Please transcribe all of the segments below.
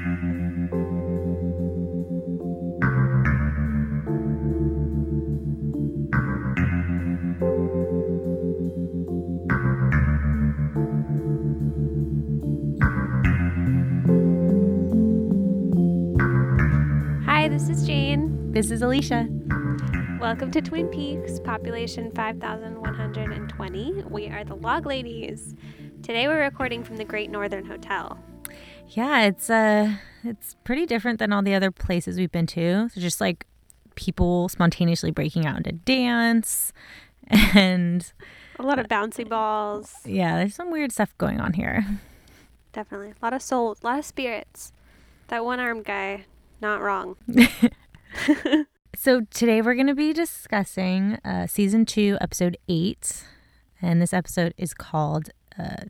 Hi, this is Jane. This is Alicia. Welcome to Twin Peaks, population 5,120. We are the Log Ladies. Today we're recording from the Great Northern Hotel. Yeah, it's uh it's pretty different than all the other places we've been to. So just like people spontaneously breaking out into dance and A lot of bouncy balls. yeah, there's some weird stuff going on here. Definitely. A lot of souls, a lot of spirits. That one armed guy, not wrong. So today we're going to be discussing uh, season 2, episode 8, and this episode is called uh,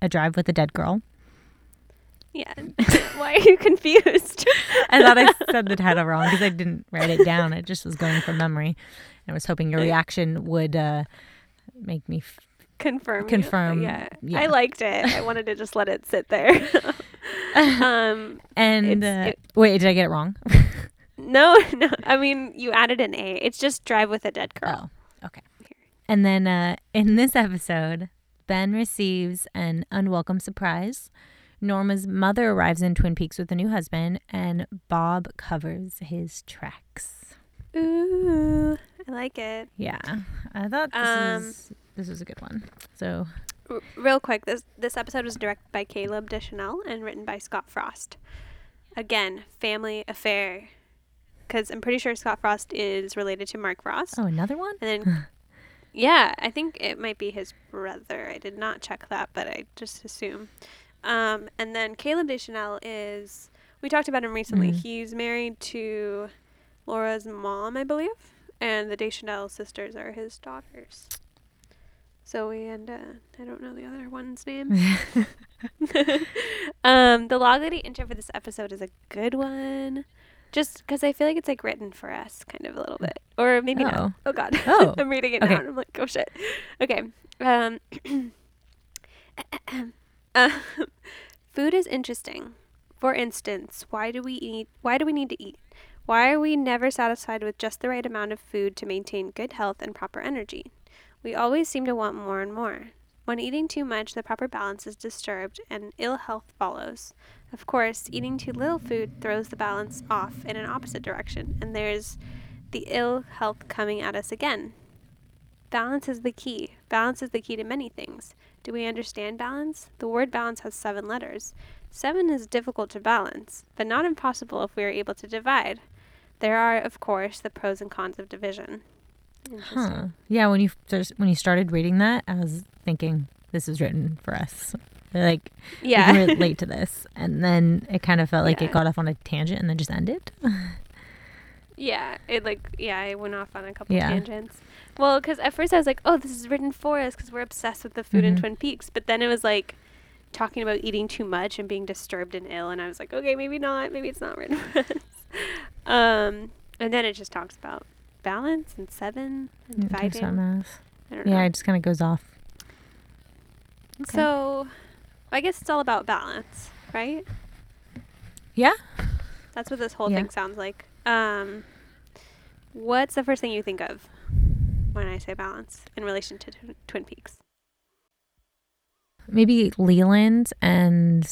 A Drive with a Dead Girl. Yeah. Why are you confused? I thought I said the title wrong because I didn't write it down. It just was going from memory. I was hoping your reaction would uh, make me f- Confirm. you. Confirm, Yeah. yeah. I liked it. I wanted to just let it sit there. um, And uh, it- wait, did I get it wrong? no, no. I mean, you added an A. It's just Drive with a Dead Girl. Oh, okay. And then uh, in this episode, Ben receives an unwelcome surprise. Norma's mother arrives in Twin Peaks with a new husband, and Bob covers his tracks. Ooh, I like it. Yeah, I thought this Um, is this was a good one. So R- real quick, this this episode was directed by Caleb Deschanel and written by Scott Frost. Again, family affair, because I'm pretty sure Scott Frost is related to Mark Frost. oh, another one. And then, yeah, I think it might be his brother. I did not check that, but I just assume. Um, and then Caleb Deschanel is, we talked about him recently. Mhm. He's married to Laura's mom, I believe, and the Deschanel sisters are his daughters. Zoe and uh, I don't know the other one's name. um, the log lady intro for this episode is a good one. Just because I feel like it's like written for us, kind of a little bit, or maybe not. Oh. Oh God. Oh, I'm reading it okay. now, and I'm like, oh shit. Okay. Um, uh, food is interesting. For instance, why do we eat? Why do we need to eat? Why are we never satisfied with just the right amount of food to maintain good health and proper energy? We always seem to want more and more. When eating too much, the proper balance is disturbed and ill health follows. Of course, eating too little food throws the balance off in an opposite direction, and there's the ill health coming at us again. Balance is the key. Balance is the key to many things. Do we understand balance? The word balance has seven letters. Seven is difficult to balance, but not impossible if we are able to divide. There are, of course, the pros and cons of division. Interesting. Huh. Yeah, when you when you started reading that, I was thinking this is written for us. Like Yeah. we can relate to this, and then it kind of felt like Yeah. it got off on a tangent and then just ended. Yeah, it like yeah, it went off on a couple Yeah. tangents. Well, because at first I was like, oh, this is written for us because we're obsessed with the food in Mhm. Twin Peaks. But then it was like talking about eating too much and being disturbed and ill, and I was like, okay, maybe not. Maybe it's not written for us. Um, and then it just talks about balance and seven and dividing. I don't know. Yeah, it just kind of goes off. Okay. So, I guess it's all about balance, right? Yeah. That's what this whole Yeah. thing sounds like. Um, what's the first thing you think of when I say balance in relation to Tw- Twin Peaks? maybe Leland and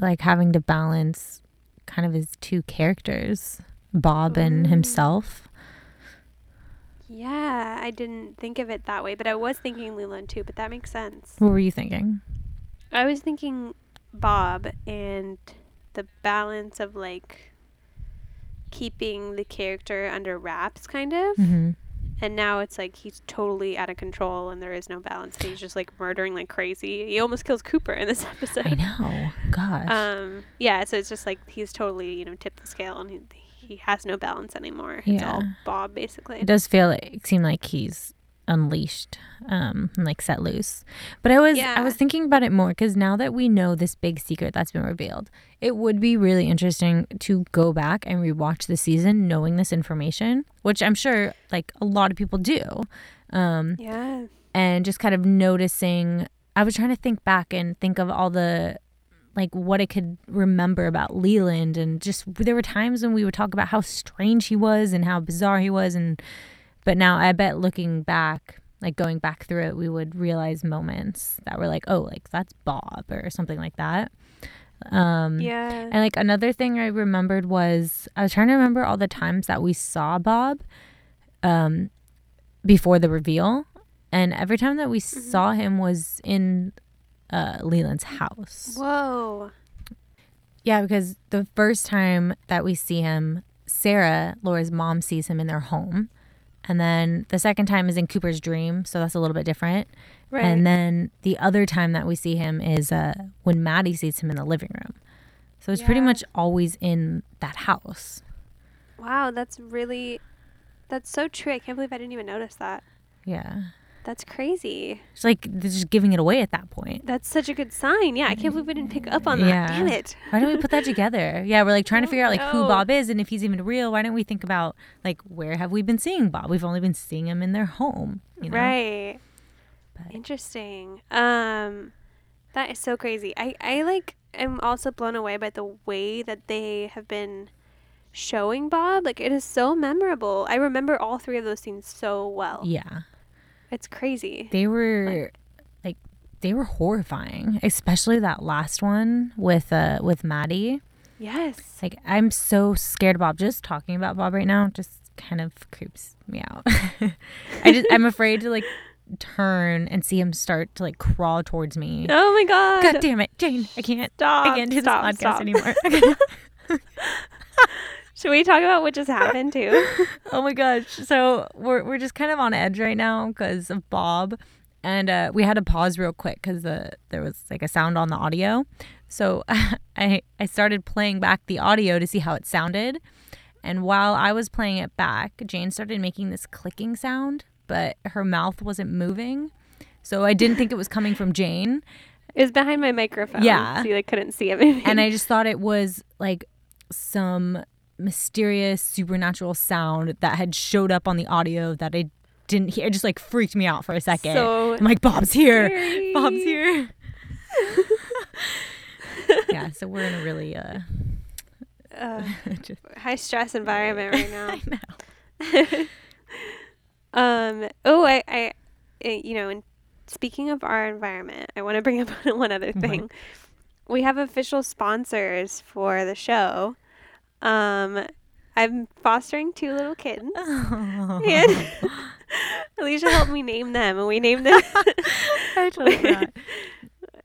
like having to balance kind of his two characters, Bob and himself. Yeah, I didn't think of it that way, but I was thinking Leland too, but that makes sense. What were you thinking? I was thinking Bob and the balance of like keeping the character under wraps, kind of. hmm And now it's like he's totally out of control and there is no balance. He's just like murdering like crazy. He almost kills Cooper in this episode. I know. Gosh. Um, yeah, so it's just like he's totally, you know, tipped the scale and he, he has no balance anymore. It's all Bob basically. it does feel like seem like he's unleashed um and like set loose but i was i was thinking about it more because now that we know this big secret that's been revealed it would be really interesting to go back and rewatch the season knowing this information which i'm sure like a lot of people do um Yeah. and just kind of noticing i was trying to think back and think of all the like what I could remember about Leland and just there were times when we would talk about how strange he was and how bizarre he was and but now I bet looking back like going back through it we would realize moments that were like oh like that's Bob or something like that. Um Yeah. and like another thing I remembered was I was trying to remember all the times that we saw Bob um before the reveal and every time that we saw him was in uh Leland's house. Whoa. Yeah, because the first time that we see him, Sarah, Laura's mom, sees him in their home. And then the second time is in Cooper's dream, so that's a little bit different. Right. And then the other time that we see him is uh, when Maddy sees him in the living room. So it's pretty much always in that house. wow, that's really that's so true. I can't believe I didn't even notice that. Yeah. That's crazy. It's like they're just giving it away at that point. That's such a good sign. Yeah, I can't believe we didn't pick up on that. Yeah. Damn it. Why don't we put that together? Yeah, we're like trying to figure out like who. Bob is and if he's even real. Why don't we think about like where have we been seeing Bob? We've only been seeing him in their home. You know? Right. But- Interesting. Um that is so crazy. I I like am also blown away by the way that they have been showing Bob. Like it is so memorable. I remember all three of those scenes so well. Yeah. It's crazy. They were like they were horrifying, especially that last one with uh with Maddy. Yes. Like I'm so scared of Bob. Just talking about Bob right now just kind of creeps me out. I just I'm afraid to like turn and see him start to like crawl towards me. Oh my god. God damn it, Jane! I can't. Stop. I can't do this podcast stop. anymore. Should we talk about what just happened too? oh my gosh! So we're we're just kind of on edge right now because of Bob, and uh, we had to pause real quick because the there was like a sound on the audio. So I I started playing back the audio to see how it sounded, and while I was playing it back, Jane started making this clicking sound, but her mouth wasn't moving. So I didn't think it was coming from Jane. it was behind my microphone. Yeah. So you like couldn't see everything. and I just thought it was like some mysterious supernatural sound that had showed up on the audio that I didn't hear. It just like freaked me out for a second. So I'm like, Bob's here. scary. Bob's here. yeah, so we're in a really uh, Uh, just, high stress environment right now. I know. Um. Oh, I, I, you know, and speaking of our environment, I want to bring up one other What? thing. We have official sponsors for the show. Um, I'm fostering two little kittens, and Alicia helped me name them, and we named them. I totally forgot.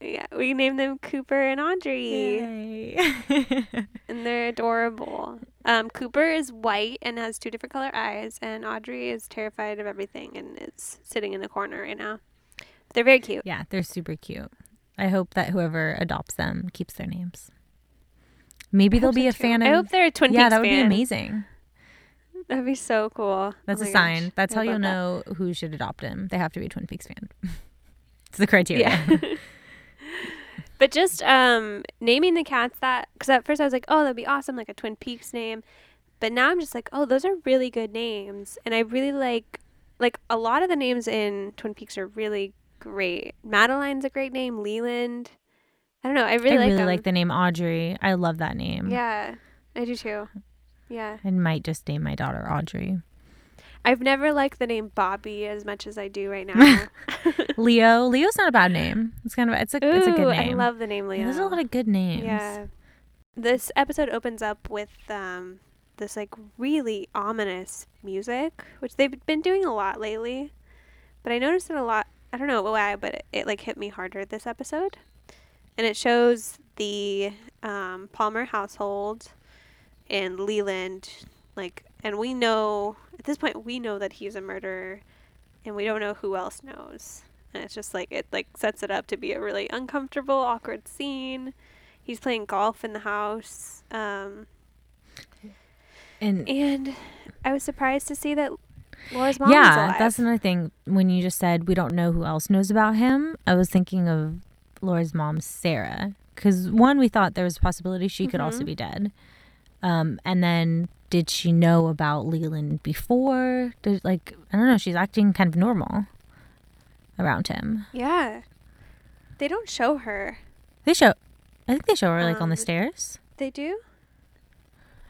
yeah, we named them Cooper and Audrey, Yay. and they're adorable. Um, Cooper is white and has two different color eyes, and Audrey is terrified of everything and is sitting in the corner right now. They're very cute. yeah, they're super cute. I hope that whoever adopts them keeps their names. Maybe they'll be a too. fan of I hope they're a Twin yeah, Peaks Yeah, that would be amazing. That'd be so cool. That's Oh a my sign. That's I how you'll love that. know who should adopt him. They have to be a Twin Peaks fan. it's the criteria. Yeah. but just um naming the cats that because at first I was like, oh, that'd be awesome, like a Twin Peaks name. But now I'm just like, oh, those are really good names, and I really like like a lot of the names in Twin Peaks are really great. Madeline's a great name. Leland. I don't know. I really I like really like the name Audrey. I love that name. Yeah, I do too. Yeah, I might just name my daughter Audrey. I've never liked the name Bobby as much as I do right now. Leo. Leo's not a bad name. It's kind of it's a it's a Ooh, good I love the name Leo. There's a lot of good names. Yeah. This episode opens up with um this like really ominous music, which they've been doing a lot lately. But I noticed it a lot. I don't know why, but it, it like hit me harder this episode. And it shows the um, Palmer household and Leland like and we know at this point we know that he's a murderer and we don't know who else knows. And it's just like it like sets it up to be a really uncomfortable, awkward scene. He's playing golf in the house. Um, And and I was surprised to see that Laura's mom yeah, alive. that's another thing. When you just said we don't know who else knows about him, I was thinking of Laura's mom, Sarah. Because one, we thought there was a possibility she could also Mhm. be dead. Um, and then did she know about Leland before? Did like I don't know. She's acting kind of normal around him. yeah. They don't show her. They show I think they show her like on the Um, stairs They do?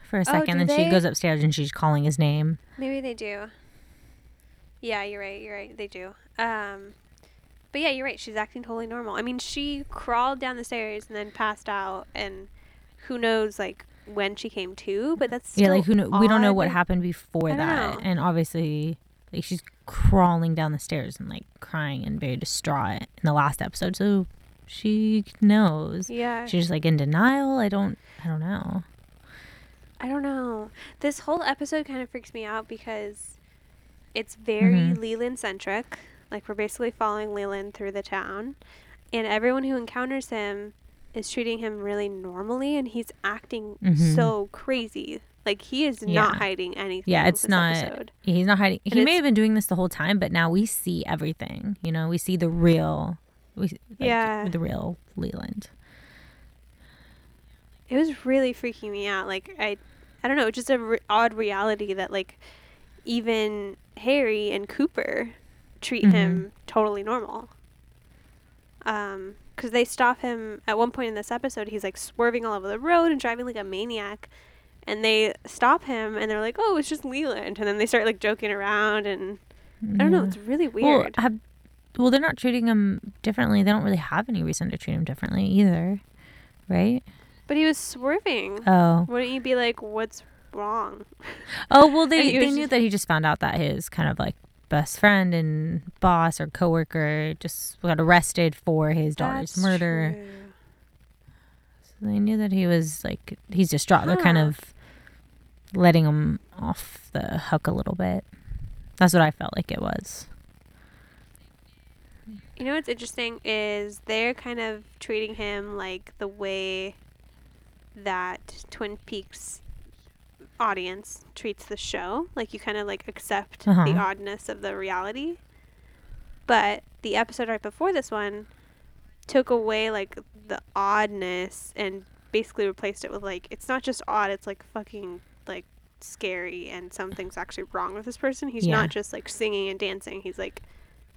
for a Oh, second, do and she goes upstairs and she's calling his name. Maybe they do. Yeah, you're right. You're right. They do. Um, but yeah, you're right. She's acting totally normal. I mean, she crawled down the stairs and then passed out, and who knows like when she came to? But that's yeah, like who know? We don't know what happened before that, know. and obviously, like she's crawling down the stairs and like crying and very distraught in the last episode. So she knows. Yeah, She's just like in denial. I don't. I don't know. I don't know. This whole episode kind of freaks me out because it's very Mhm. Leland centric. Like we're basically following Leland through the town, and everyone who encounters him is treating him really normally, and he's acting Mhm. so crazy. Like he is Yeah. not hiding anything. Yeah, it's not- Episode. He's not hiding. And he may have been doing this the whole time, but now we see everything. You know, we see the real. We like, Yeah. the real Leland. It was really freaking me out. Like I, I don't know. Just a re- odd reality that like even Harry and Cooper treat Mhm. him totally normal. Um, because they stop him at one point in this episode. He's like swerving all over the road and driving like a maniac, and they stop him and they're like, "Oh, it's just Leland," and then they start like joking around and I don't know. It's really Well, weird. have, well, they're not treating him differently. They don't really have any reason to treat him differently either, right? but he was swerving. Oh, Wouldn't you be like, "What's wrong?" oh, well, they they knew that he just found out that his kind of like best friend and boss or coworker just got arrested for his daughter's That's murder. true. So they knew that he was like he's distraught. They're kind of letting him off the hook a little bit. That's what I felt like it was. You know what's interesting is they're kind of treating him like the way that Twin Peaks audience treats the show. Like you kind of like accept Uh-huh. the oddness of the reality. But the episode right before this one took away like the oddness and basically replaced it with like it's not just odd, it's like fucking like scary and something's actually wrong with this person. He's Yeah. not just like singing and dancing, he's like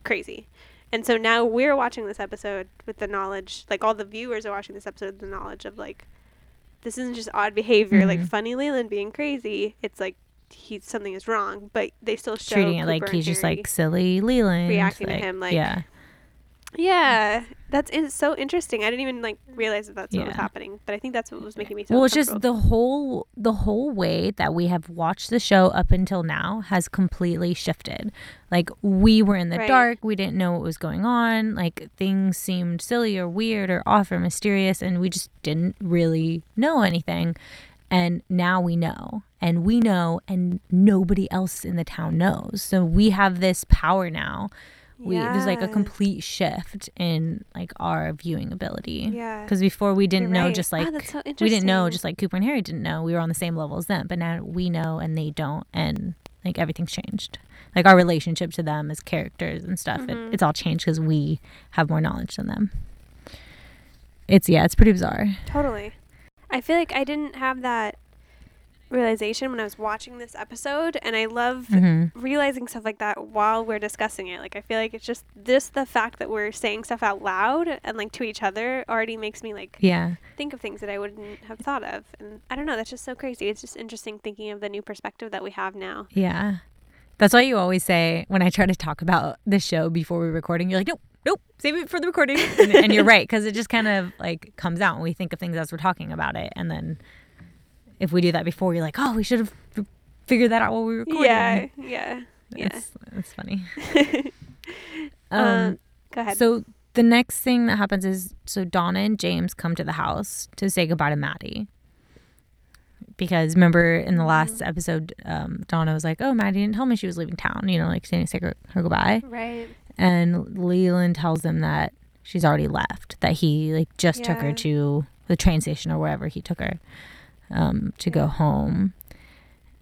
crazy. And so now we're watching this episode with the knowledge, like all the viewers are watching this episode with the knowledge of like, this isn't just odd behavior, like Mhm. funny Leland being crazy. It's like he's something is wrong, but they still show treating it like Cooper he's just like silly Leland. reacting to him like- yeah, yeah, that's it's so interesting. I didn't even like realize that that's what was happening, but I think that's what was making me so. well, it's just the whole the whole way that we have watched the show up until now has completely shifted. Like we were in the Right. dark, we didn't know what was going on. Like things seemed silly or weird or off or mysterious, and we just didn't really know anything. And now we know, and we know, and nobody else in the town knows. So we have this power now. We there's like a complete shift in like our viewing ability. yeah. Because before we didn't You're know, right. just Ah, like that's so we didn't know, just like Cooper and Harry didn't know. We were on the same level as them, but now we know and they don't, and like everything's changed. Like our relationship to them as characters and stuff, Mhm. it, it's all changed because we have more knowledge than them. It's yeah, it's pretty bizarre. Totally. I feel like I didn't have that realization when I was watching this episode, and I love hmm realizing stuff like that while we're discussing it. Like I feel like it's just this the fact that we're saying stuff out loud and like to each other already makes me like Yeah, think of things that I wouldn't have thought of. And I don't know, that's just so crazy. It's just interesting thinking of the new perspective that we have now. yeah. That's why you always say when I try to talk about the show before we're recording, you're like, nope, nope, save it for the recording. And, and you're right because it just kind of like comes out and we think of things as we're talking about it, and then if we do that before, you're like, oh, we should have figured that out while we were recording. Yeah, yeah, yeah. It's, it's funny. Uh, Um, Go ahead. so the next thing that happens is so Donna and James come to the house to say goodbye to Maddy. Because remember in the last Mm. episode, um, Donna was like, "Oh, Maddy didn't tell me she was leaving town." You know, like saying to say her, her goodbye. right. And Leland tells them that she's already left. That he like just took her to the train station or wherever he took her um, to go home.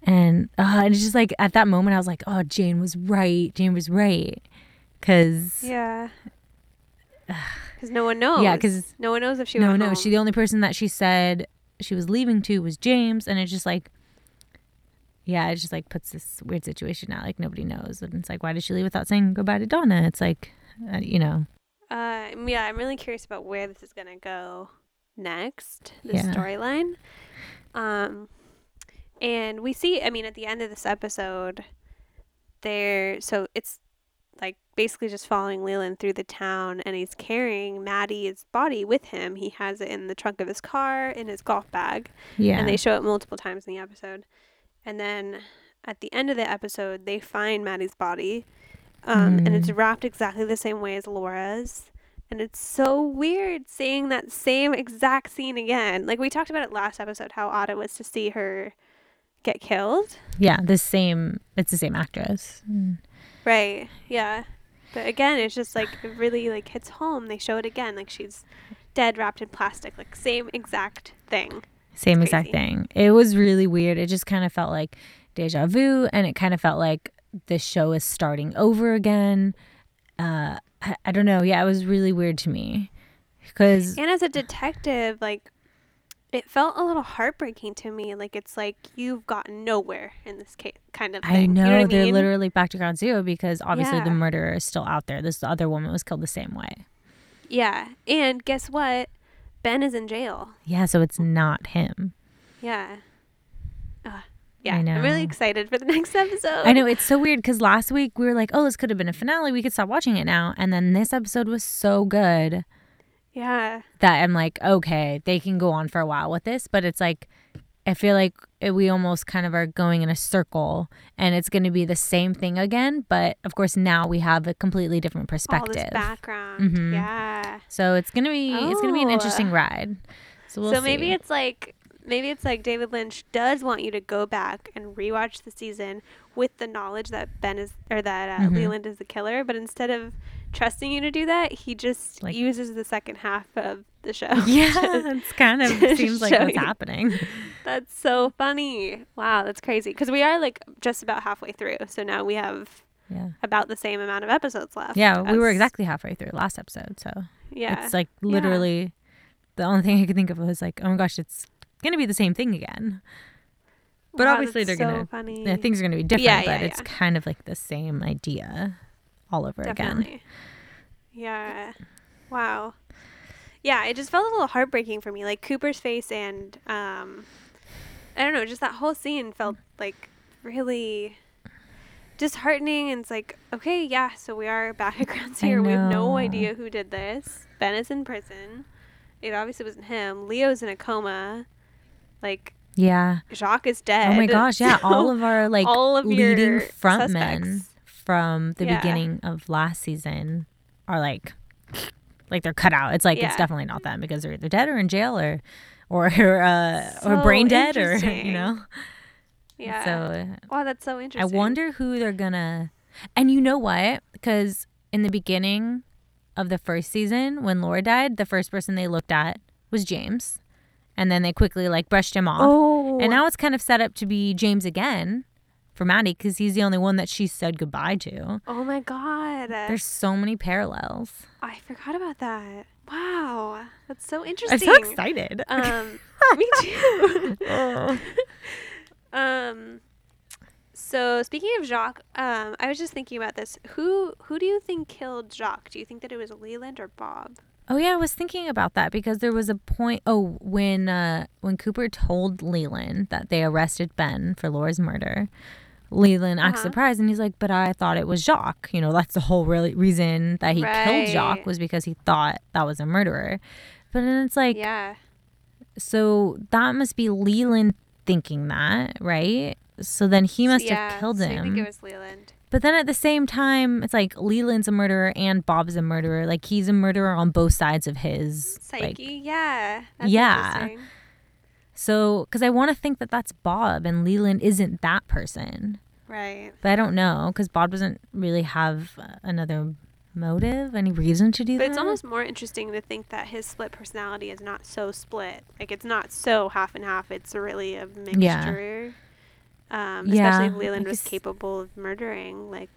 And uh, and it's just like at that moment, I was like, "Oh, Jane was right. Jane was right." Because Yeah. Because no one knows. Yeah, 'cause- no one knows if she no, no, home. she the only person that she said she was leaving to was James, and it's just like, yeah, it just like puts this weird situation out. Like nobody knows, and it's like, why did she leave without saying goodbye to Donna? It's like, uh, you know, Uh, yeah, I'm really curious about where this is gonna go next, the Yeah. storyline. Um, and we see, I mean, at the end of this episode, there, so it's like basically just following Leland through the town, and he's carrying Maddy's body with him. He has it in the trunk of his car, in his golf bag, Yeah. and they show it multiple times in the episode. And then at the end of the episode, they find Maddy's body, um, and it's Mm. wrapped exactly the same way as Laura's. And it's so weird seeing that same exact scene again. Like we talked about it last episode, how odd it was to see her get killed. yeah. The same. It's the same actress. Mm. Right. Yeah. But again, it's just like it really like hits home. They show it again, like she's dead, wrapped in plastic, like same exact thing. Same It's exact crazy. thing. It was really weird. It just kind of felt like deja vu, and it kind of felt like the show is starting over again. Uh, I, I don't know. Yeah, it was really weird to me because And as a detective, like it felt a little heartbreaking to me. Like it's like you've gotten nowhere in this case, kind of thing. I You know, they're mean? literally back to ground zero because obviously the murderer is still out there. This other woman was killed the same way. Yeah. And guess what? Ben is in jail. Yeah, so it's not him. Yeah. Yeah. I know. I'm really excited for the next episode. I know it's so weird because last week we were like, "Oh, this could have been a finale. We could stop watching it now." And then this episode was so good Yeah. that I'm like, "Okay, they can go on for a while with this." But it's like, I feel like it- we almost kind of are going in a circle, and it's going to be the same thing again. But of course, now we have a completely different perspective. background. Mhm. Yeah. So it's gonna be it's gonna be an Oh. interesting ride. So we'll so maybe it's like maybe it's like David Lynch does want you to go back and rewatch the season with the knowledge that Ben is or that uh, Mhm. Leland is the killer, but instead of trusting you to do that, he just Like- uses the second half of the show. yeah, to- it's kind of seems like what's you. happening. that's so funny. Wow, that's crazy because we are like just about halfway through, so now we have Yeah. about the same amount of episodes left. Yeah, we were exactly halfway through last episode, so Yeah. it's like literally the only thing I could think of was like, oh my gosh, it's gonna be the same thing again. But Wow, obviously they're so gonna funny. yeah, things are gonna be different, Yeah, but yeah, it's yeah. kind of like the same idea all over again. Yeah. Wow. Yeah, it just felt a little heartbreaking for me. Like Cooper's face and um I don't know, just that whole scene felt like really disheartening and it's like, okay, yeah, so we are back at ground zero. We have no idea who did this. Ben is in prison. It obviously wasn't him. Leo's in a coma. Like Yeah. Jacques is dead. Oh my gosh, yeah. So all of our like all of leading frontmen from the Yeah. beginning of last season are like like they're cut out. It's like Yeah. it's definitely not them because they're either dead or in jail or or uh, or brain dead or you know. Yeah. So wow, that's so interesting. I wonder who they're gonna. And you know what? Because in the beginning of the first season, when Laura died, the first person they looked at was James, and then they quickly like brushed him off. Oh. And now it's kind of set up to be James again for Maddy because he's the only one that she said goodbye to. Oh my god. There's so many parallels. I forgot about that. Wow. That's so interesting. I'm so excited. Um me too. um so speaking of Jacques, um, I was just thinking about this. Who who do you think killed Jacques? Do you think that it was Leland or Bob? Oh yeah, I was thinking about that because there was a point. Oh, when uh, when Cooper told Leland that they arrested Ben for Laura's murder, Leland acts Uh-huh. surprised and he's like, "But I thought it was Jacques. You know, that's the whole really reason that he killed Jacques was because he thought that was a murderer." But then it's like, yeah. so that must be Leland thinking that, right? So then he must yeah, have killed so him. I think it was Leland. But then at the same time, it's like Leland's a murderer and Bob's a murderer. Like he's a murderer on both sides of his Psyche, like yeah. That's Yeah. So, because I want to think that that's Bob and Leland isn't that person, Right. but I don't know because Bob doesn't really have uh, another motive, any reason to do But that. it's almost more interesting to think that his split personality is not so split. Like it's not so half and half. It's really a mixture. Um, especially if Leland was capable of murdering, like,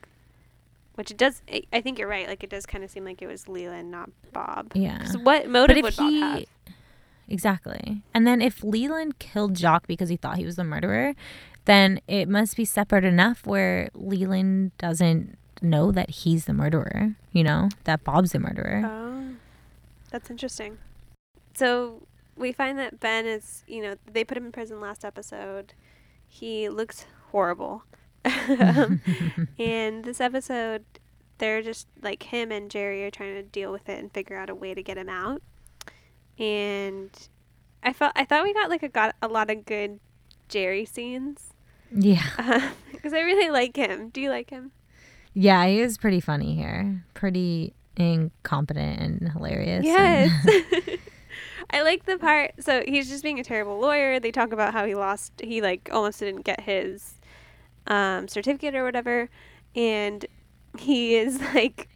which it does. I, I think you're right. Like it does kind of seem like it was Leland, not Bob. yeah. what motive would Bob he have? exactly, and then if Leland killed Jacques because he thought he was the murderer, then it must be separate enough where Leland doesn't know that he's the murderer. You know that Bob's the murderer. Oh, that's interesting. So we find that Ben is, you know, they put him in prison last episode. He looks horrible. um, and this episode, they're just like him and Jerry are trying to deal with it and figure out a way to get him out. And I felt I thought we got like a got a lot of good Jerry scenes Yeah. because I really like him. Do you like him? Yeah, he is pretty funny here. Pretty incompetent and hilarious. and- Yes. I like the part. So he's just being a terrible lawyer. They talk about how he lost. He like almost didn't get his um, certificate or whatever, and he is like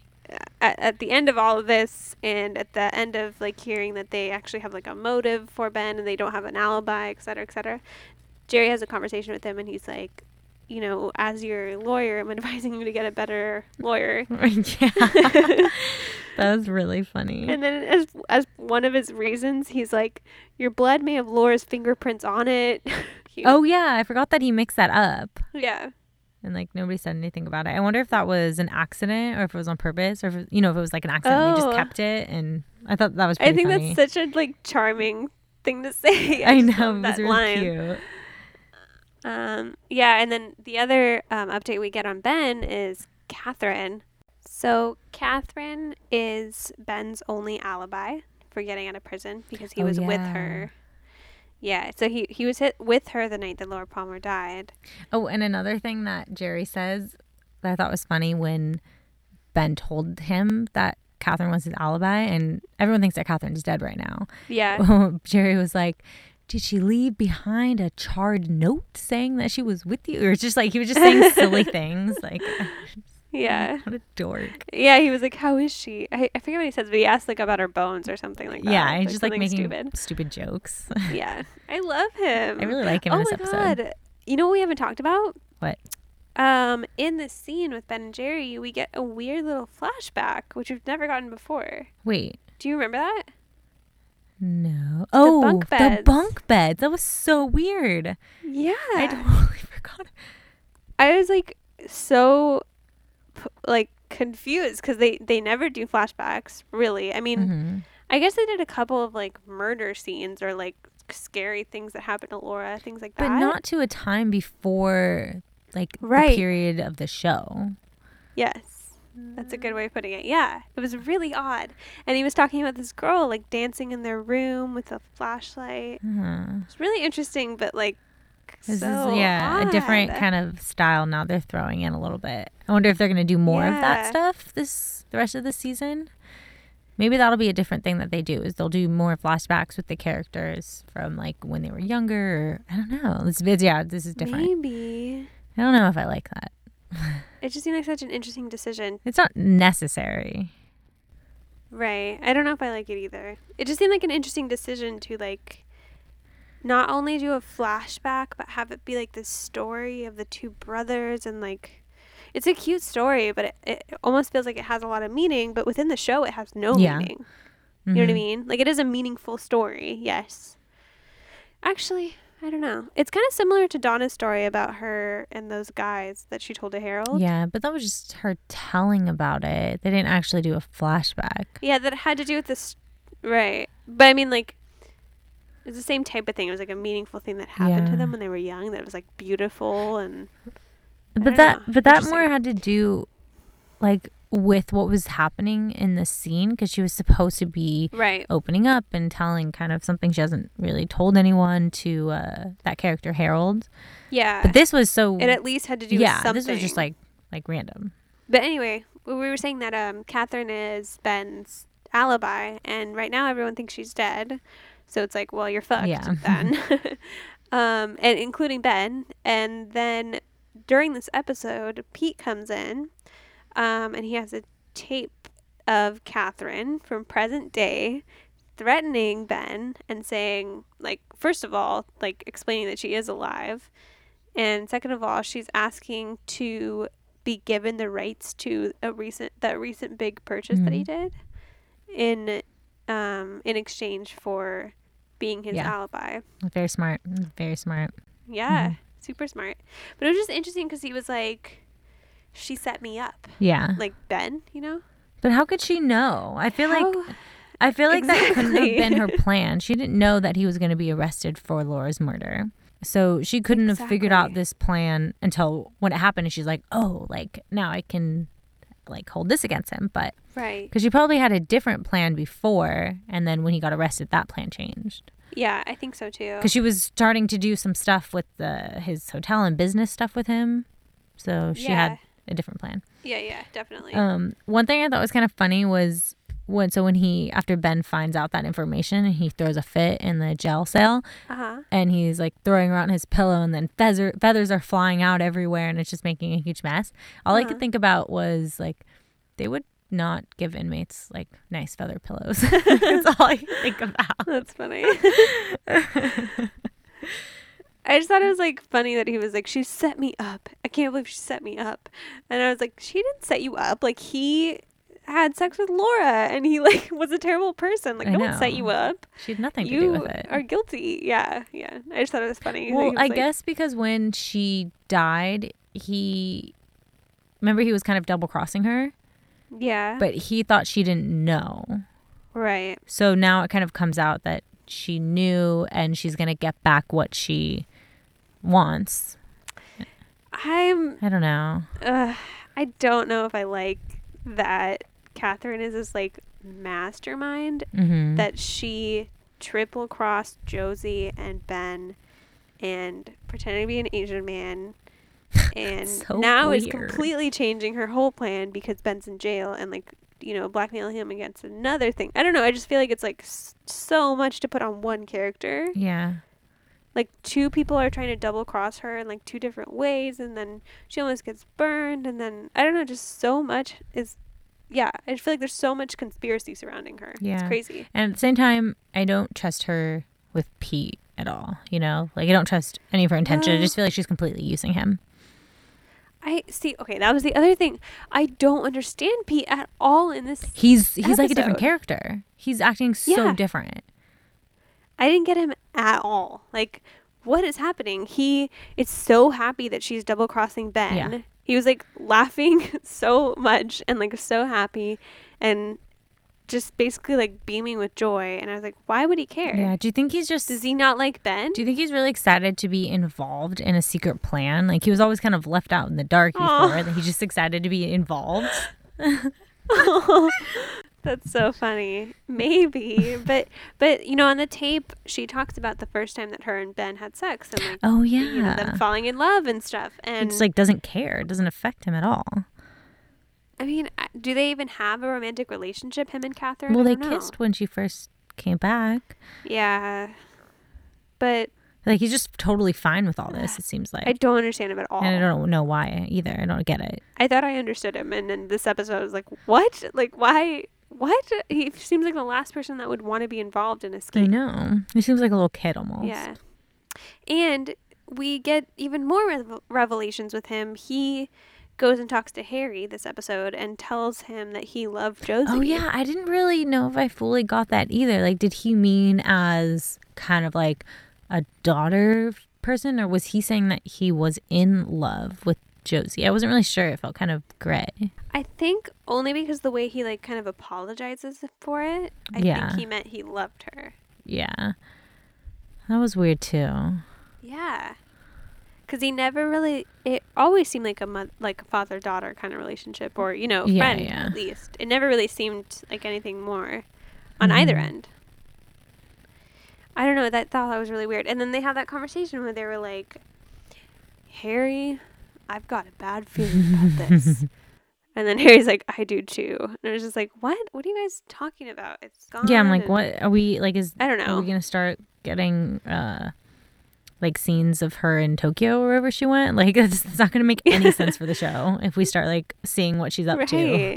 at, at the end of all of this, and at the end of like hearing that they actually have like a motive for Ben and they don't have an alibi, et cetera, et cetera. Jerry has a conversation with him, and he's like. You know, as your lawyer, I'm advising you to get a better lawyer. yeah. that was really funny. And then as as one of his reasons, he's like, "Your blood may have Laura's fingerprints on it." Cute. Oh yeah, I forgot that he mixed that up. yeah, And like nobody said anything about it. I wonder if that was an accident or if it was on purpose or if it- you know if it was like an accident and they Oh. just kept it and I thought that was. I think funny. that's such a like charming thing to say. I just know it was really line. cute. Um, yeah, and then the other um, update we get on Ben is Catherine. So Catherine is Ben's only alibi for getting out of prison because he Oh, was with her. Yeah, so he he was hit with her the night that Laura Palmer died. Oh, and another thing that Jerry says that I thought was funny when Ben told him that Catherine was his alibi, and everyone thinks that Catherine's dead right now. Yeah. Jerry was like, Did she leave behind a charred note saying that she was with you? Or it's just like he was just saying silly things. Like, Yeah. what a dork. Yeah, he was like, "How is she?" I, I forget what he says, but he asked like about her bones or something like that. yeah, he's just like making stupid. stupid, jokes. Yeah, I love him. I really like him oh in this my episode. god! You know what we haven't talked about? What? Um, in the scene with Ben and Jerry, we get a weird little flashback, which we've never gotten before. Wait. Do you remember that? No. Oh, bunk the bunk beds. That was so weird. Yeah. I totally forgot. I was like so like confused because they they never do flashbacks really. I mean, Mhm. I guess they did a couple of like murder scenes or like scary things that happened to Laura, things like that. But not to a time before, like, Right. the period of the show. Yes. That's a good way of putting it. Yeah. It was really odd. And he was talking about this girl like dancing in their room with a flashlight. Huh. It's really interesting, but like This so is yeah a different kind of style now they're throwing in a little bit. I wonder if they're gonna do more of that stuff this the rest of the season. Maybe that'll be a different thing that they do is they'll do more flashbacks with the characters from like when they were younger. Or, I don't know. This is yeah, this is different. Maybe. I don't know if I like that. It just seemed like such an interesting decision. It's not necessary. Right. I don't know if I like it either. It just seemed like an interesting decision to like not only do a flashback but have it be like the story of the two brothers and like it's a cute story, but it, it almost feels like it has a lot of meaning, but within the show it has no Yeah. meaning. You know what I Mhm. mean? Like it is a meaningful story, yes. Actually, I don't know. It's kind of similar to Donna's story about her and those guys that she told to Harold. Yeah, but that was just her telling about it. They didn't actually do a flashback. Yeah, that had to do with this, right? But I mean, like, it's the same type of thing. It was like a meaningful thing that happened to them when they were young. That was like beautiful and But that know. but that more had to do like with what was happening in the scene because she was supposed to be right. opening up and telling kind of something she hasn't really told anyone to uh, that character Harold. Yeah, But this was so it at least had to do yeah, with something. this was just like like random. But anyway, we we were saying that um, Catherine is Ben's alibi, and right now everyone thinks she's dead. So it's like, well, you're fucked Yeah. then. um, and including Ben. And then during this episode, Pete comes in, um, and he has a tape of Catherine from present day threatening Ben and saying, like, first of all, like explaining that she is alive. And second of all, she's asking to be given the rights to a recent that recent big purchase that he did in um in exchange for being his Yeah. alibi. Very smart. Very smart. Yeah, Mm-hmm. super smart. But it was just interesting cuz he was like she set me up. Yeah. Like Ben, you know? But how could she know? I feel like I feel like that couldn't have been her plan. She didn't know that he was going to be arrested for Laura's murder. So she couldn't have figured out this plan until when it happened and she's like, "Oh, like now I can like hold this against him." But Right. cuz she probably had a different plan before and then when he got arrested that plan changed. Yeah, I think so too. Cuz she was starting to do some stuff with the his hotel and business stuff with him. So she yeah. had a different plan. Yeah, yeah, definitely. Um, one thing I thought was kind of funny was when so when he after Ben finds out that information and he throws a fit in the jail cell Uh huh. and he's like throwing around his pillow and then feather feathers are flying out everywhere and it's just making a huge mess. All I Uh-huh. could think about was like they would not give inmates like nice feather pillows. That's all I think about. That's funny. I just thought it was like funny that he was like, "She set me up. I can't believe she set me up," and I was like, "She didn't set you up. Like he had sex with Laura, and he like was a terrible person. Like I no one set you up. She had nothing to do with it. are guilty. Yeah, yeah. I just thought it was funny. Well, was I like- guess because when she died, he remember he was kind of double crossing her, Yeah. but he thought she didn't know. right. So now it kind of comes out that she knew and she's going to get back what she wants. I'm. I don't know. Uh, I don't know if I like that. Catherine is this like mastermind hmm that she triple crossed Josie and Ben and pretended to be an Asian man. And So now is completely changing her whole plan because Ben's in jail and like you know blackmailing him against another thing. I don't know. I just feel like it's like s- so much to put on one character. Yeah. Like two people are trying to double cross her in like two different ways, and then she almost gets burned, and then I don't know. Just so much is. Yeah, I just feel like there's so much conspiracy surrounding her. Yeah. It's crazy. And at the same time, I don't trust her with Pete at all. You know, like I don't trust any of her intention. I uh. just feel like she's completely using him. I see. Okay, that was the other thing. I don't understand Pete at all in this. He's he's like a different character. He's acting so Yeah. different. I didn't get him at all. Like, what is happening? He is so happy that she's double crossing Ben. Yeah. He was like laughing so much and like so happy and just basically like beaming with joy. And I was like, why would he care? Yeah. Do you think he's just Does he not like Ben? Do you think he's really excited to be involved in a secret plan? Like he was always kind of left out in the dark before. That he's just excited to be involved. That's so funny. Maybe, but but you know, on the tape, she talks about the first time that her and Ben had sex and like Oh yeah. you know them falling in love and stuff. And it's like doesn't care. It doesn't affect him at all. I mean, uh, do they even have a romantic relationship, him and Catherine? well, they know. kissed when she first came back. Yeah, but Like he's just totally fine with all this. It seems like. I don't understand him at all. and I don't know why either. I don't get it. I thought I understood him, and then this episode was like, what? Like, why? What? He seems like the last person that would want to be involved in a scheme. I know. He seems like a little kid almost. Yeah. And we get even more rev- revelations with him. He goes and talks to Harry this episode and tells him that he loved Josie. Oh yeah, I didn't really know if I fully got that either. Like, did he mean as kind of like a daughter person, or was he saying that he was in love with Josie? I wasn't really sure. It felt kind of gray. I think only because the way he like kind of apologizes for it. I Yeah. think he meant he loved her. Yeah, that was weird too. Yeah. Cuz he never really it always seemed like a mo- like a father-daughter kind of relationship or, you know, Yeah, friend yeah. at least. It never really seemed like anything more on either Mhm. end. I don't know, that thought that was really weird. And then they have that conversation where they were like, "Harry, I've got a bad feeling about this." And then Harry's like, I do too. And I was just like, what? What are you guys talking about? It's gone. Yeah, I'm like, and- what are we like? Is I don't know. are we gonna start getting uh like scenes of her in Tokyo or wherever she went? Like, it's, it's not gonna make any sense for the show if we start like seeing what she's up to.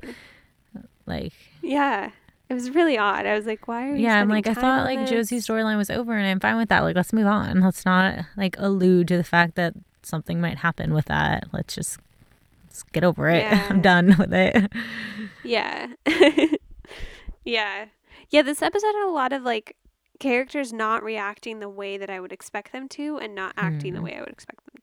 Like, Yeah. It was really odd. I was like, why are you yeah, I'm like, I thought like this? Josie's storyline was over, and I'm fine with that. Like, let's move on. Let's not like allude to the fact that something might happen with that. Let's just let's get over it. Yeah. I'm done with it. Yeah. yeah. Yeah, this episode had a lot of like characters not reacting the way that I would expect them to and not acting the Hmm. way I would expect them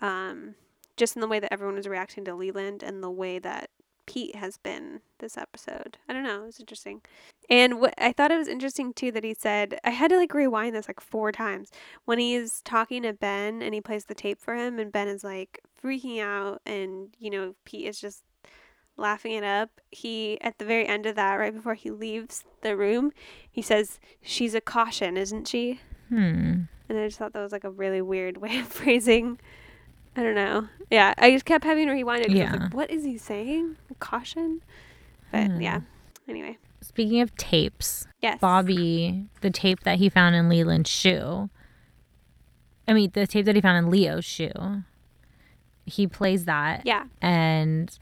to. Um just in the way that everyone was reacting to Leland and the way that Pete has been this episode. I don't know. It was interesting. And what I thought it was interesting too that he said I had to like rewind this like four times when he's talking to Ben and he plays the tape for him and Ben is like freaking out and you know Pete is just laughing it up. He at the very end of that, right before he leaves the room, he says, "She's a caution, isn't she?" Hmm. And I just thought that was like a really weird way of phrasing. I don't know. Yeah, I just kept having to rewind it. 'cause I was Yeah. like, what is he saying? Caution. But Hmm. yeah. Anyway. Speaking of tapes, Yes. Bobby, the tape that he found in Leland's shoe. I mean, the tape that he found in Leo's shoe. He plays that, Yeah. and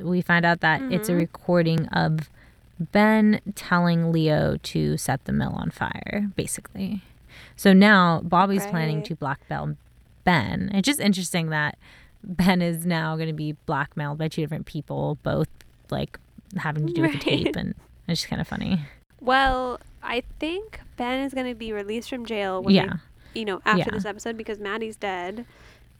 we find out that it's a Mhm. recording of Ben telling Leo to set the mill on fire, basically. So now Bobby's planning Right. to blackmail Ben. It's just interesting that Ben is now going to be blackmailed by two different people, both like having to do with the tape, and it's just kind of funny. Well, I think Ben is going to be released from jail when Yeah. they, you know, after Yeah. this episode because Maddy's dead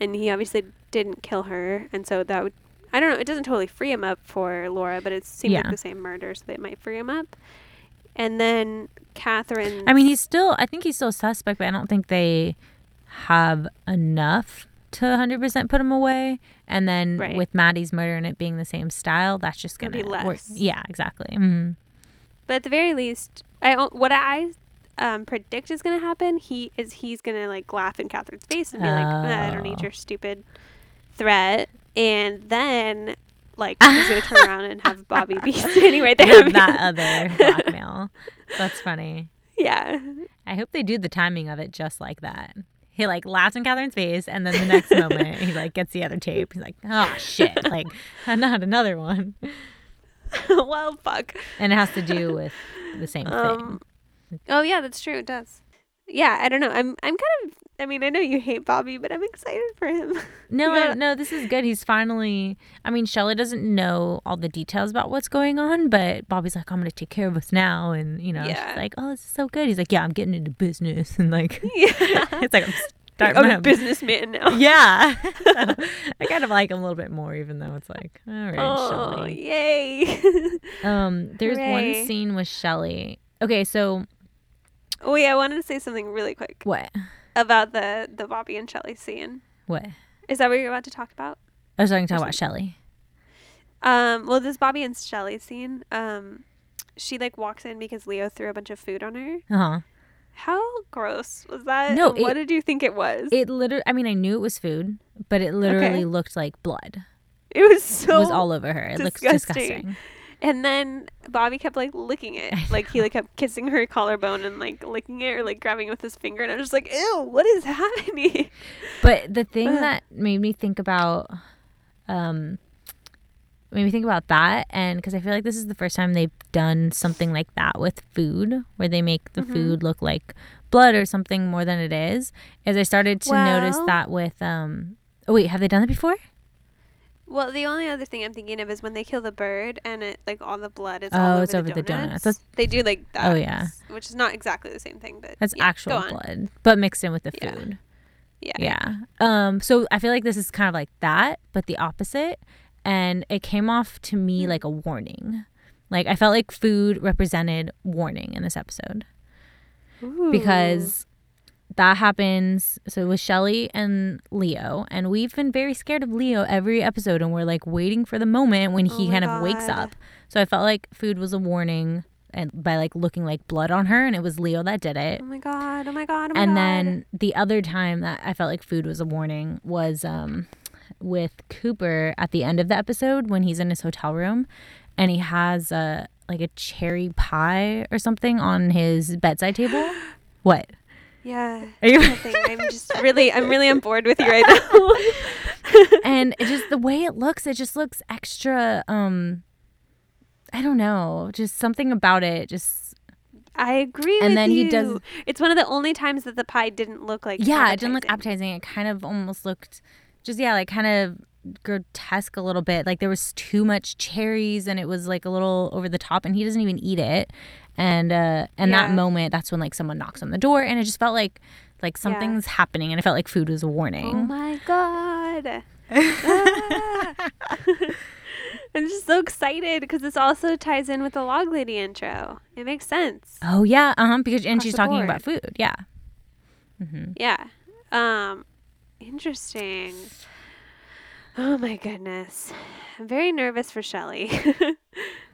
and he obviously didn't kill her. And so that would, I don't know, it doesn't totally free him up for Laura, but it seems Yeah. like the same murder, so they might free him up. And then Catherine. I mean, he's still. I think he's still a suspect, but I don't think they have enough to 100% put him away. And then Right. with Maddy's murder and it being the same style, that's just gonna be work. less. Yeah, exactly. hmm But at the very least, I what I um, predict is going to happen. He is he's going to like laugh in Catherine's face and be like, "Ah, "I don't need Oh. your stupid threat," and then like he's going to turn around and have Bobby be standing right there. that other blackmail. That's funny. yeah, I hope they do the timing of it just like that. He like laughs in Catherine's face, and then the next moment he like gets the other tape. He's like, "Oh shit!" Like, not another one. well, fuck. And it has to do with the same thing. Um, oh yeah, that's true. It does. Yeah, I don't know. I'm I'm kind of. I mean, I know you hate Bobby, but I'm excited for him. No, I- no, this is good. He's finally. I mean, Shelly doesn't know all the details about what's going on, but Bobby's like, "I'm gonna take care of us now," and you know, Yeah. she's like, "Oh, this is so good." He's like, "Yeah, I'm getting into business," and like, yeah, it's like I'm starting I'm my a businessman now. Yeah, So, I kind of like him a little bit more, even though it's like, all right, Oh, Shelly. yay! Um, there's Hooray. one scene with Shelly. Okay, so oh yeah, I wanted to say something really quick what? about the the Bobby and Shelly scene. What? Is that what you're about to talk about? I was talking to talk about Shelly. Um, well, this Bobby and Shelly scene. Um, she like walks in because Leo threw a bunch of food on her. Uh huh. How gross was that? No, what it- did you think it was? It literally. I mean, I knew it was food, but it literally Okay. looked like blood. It was so it was all over her. It looks disgusting. disgusting. And then Bobby kept like licking it. Like he like kept kissing her collarbone and like licking it or like grabbing it with his finger. And I was just like, ew, what is happening? But the thing that made me think about, um, made me think about that, and because I feel like this is the first time they've done something like that with food, where they make the Mhm. food look like blood or something more than it is, is I started to notice that with, um, oh wait, have they done that before? Well, the only other thing I'm thinking of is when they kill the bird and it like all the blood is Oh, all over, it's the, over the donuts. donuts. That's- they do like that. Oh, yeah. which is not exactly the same thing, but That's yeah, actual blood, but mixed in with the Yeah. food. Yeah. Yeah. Um. So I feel like this is kind of like that, but the opposite, and it came off to me Hmm. like a warning. Like I felt like food represented warning in this episode because that happens. So with Shelly and Leo, and we've been very scared of Leo every episode, and we're like waiting for the moment when Oh he my kind of wakes up. So I felt like food was a warning, and by like looking like blood on her, and it was Leo that did it Oh my god! Oh my god! Oh my and god. then the other time that I felt like food was a warning was um, with Cooper at the end of the episode when he's in his hotel room and he has a like a cherry pie or something on his bedside table. What? Yeah, Are you? nothing. I'm just really, I'm really on board with you right now. and it just the way it looks, it just looks extra. Um, I don't know, just something about it. Just I agree And with then he you. does- It's one of the only times that the pie didn't look like. yeah, it didn't look appetizing. It kind of almost looked just yeah, like kind of grotesque a little bit. Like there was too much cherries and it was like a little over the top and he doesn't even eat it. And uh and that moment that's when like someone knocks on the door and it just felt like like something's happening and it felt like food was a warning Oh my god. Ah. I'm just so excited because this also ties in with the log lady intro. It makes sense. Oh yeah, uh huh. Because and Across she's talking board. about food. Yeah. Mm-hmm. Yeah. Um interesting. Oh my goodness. I'm very nervous for Shelly.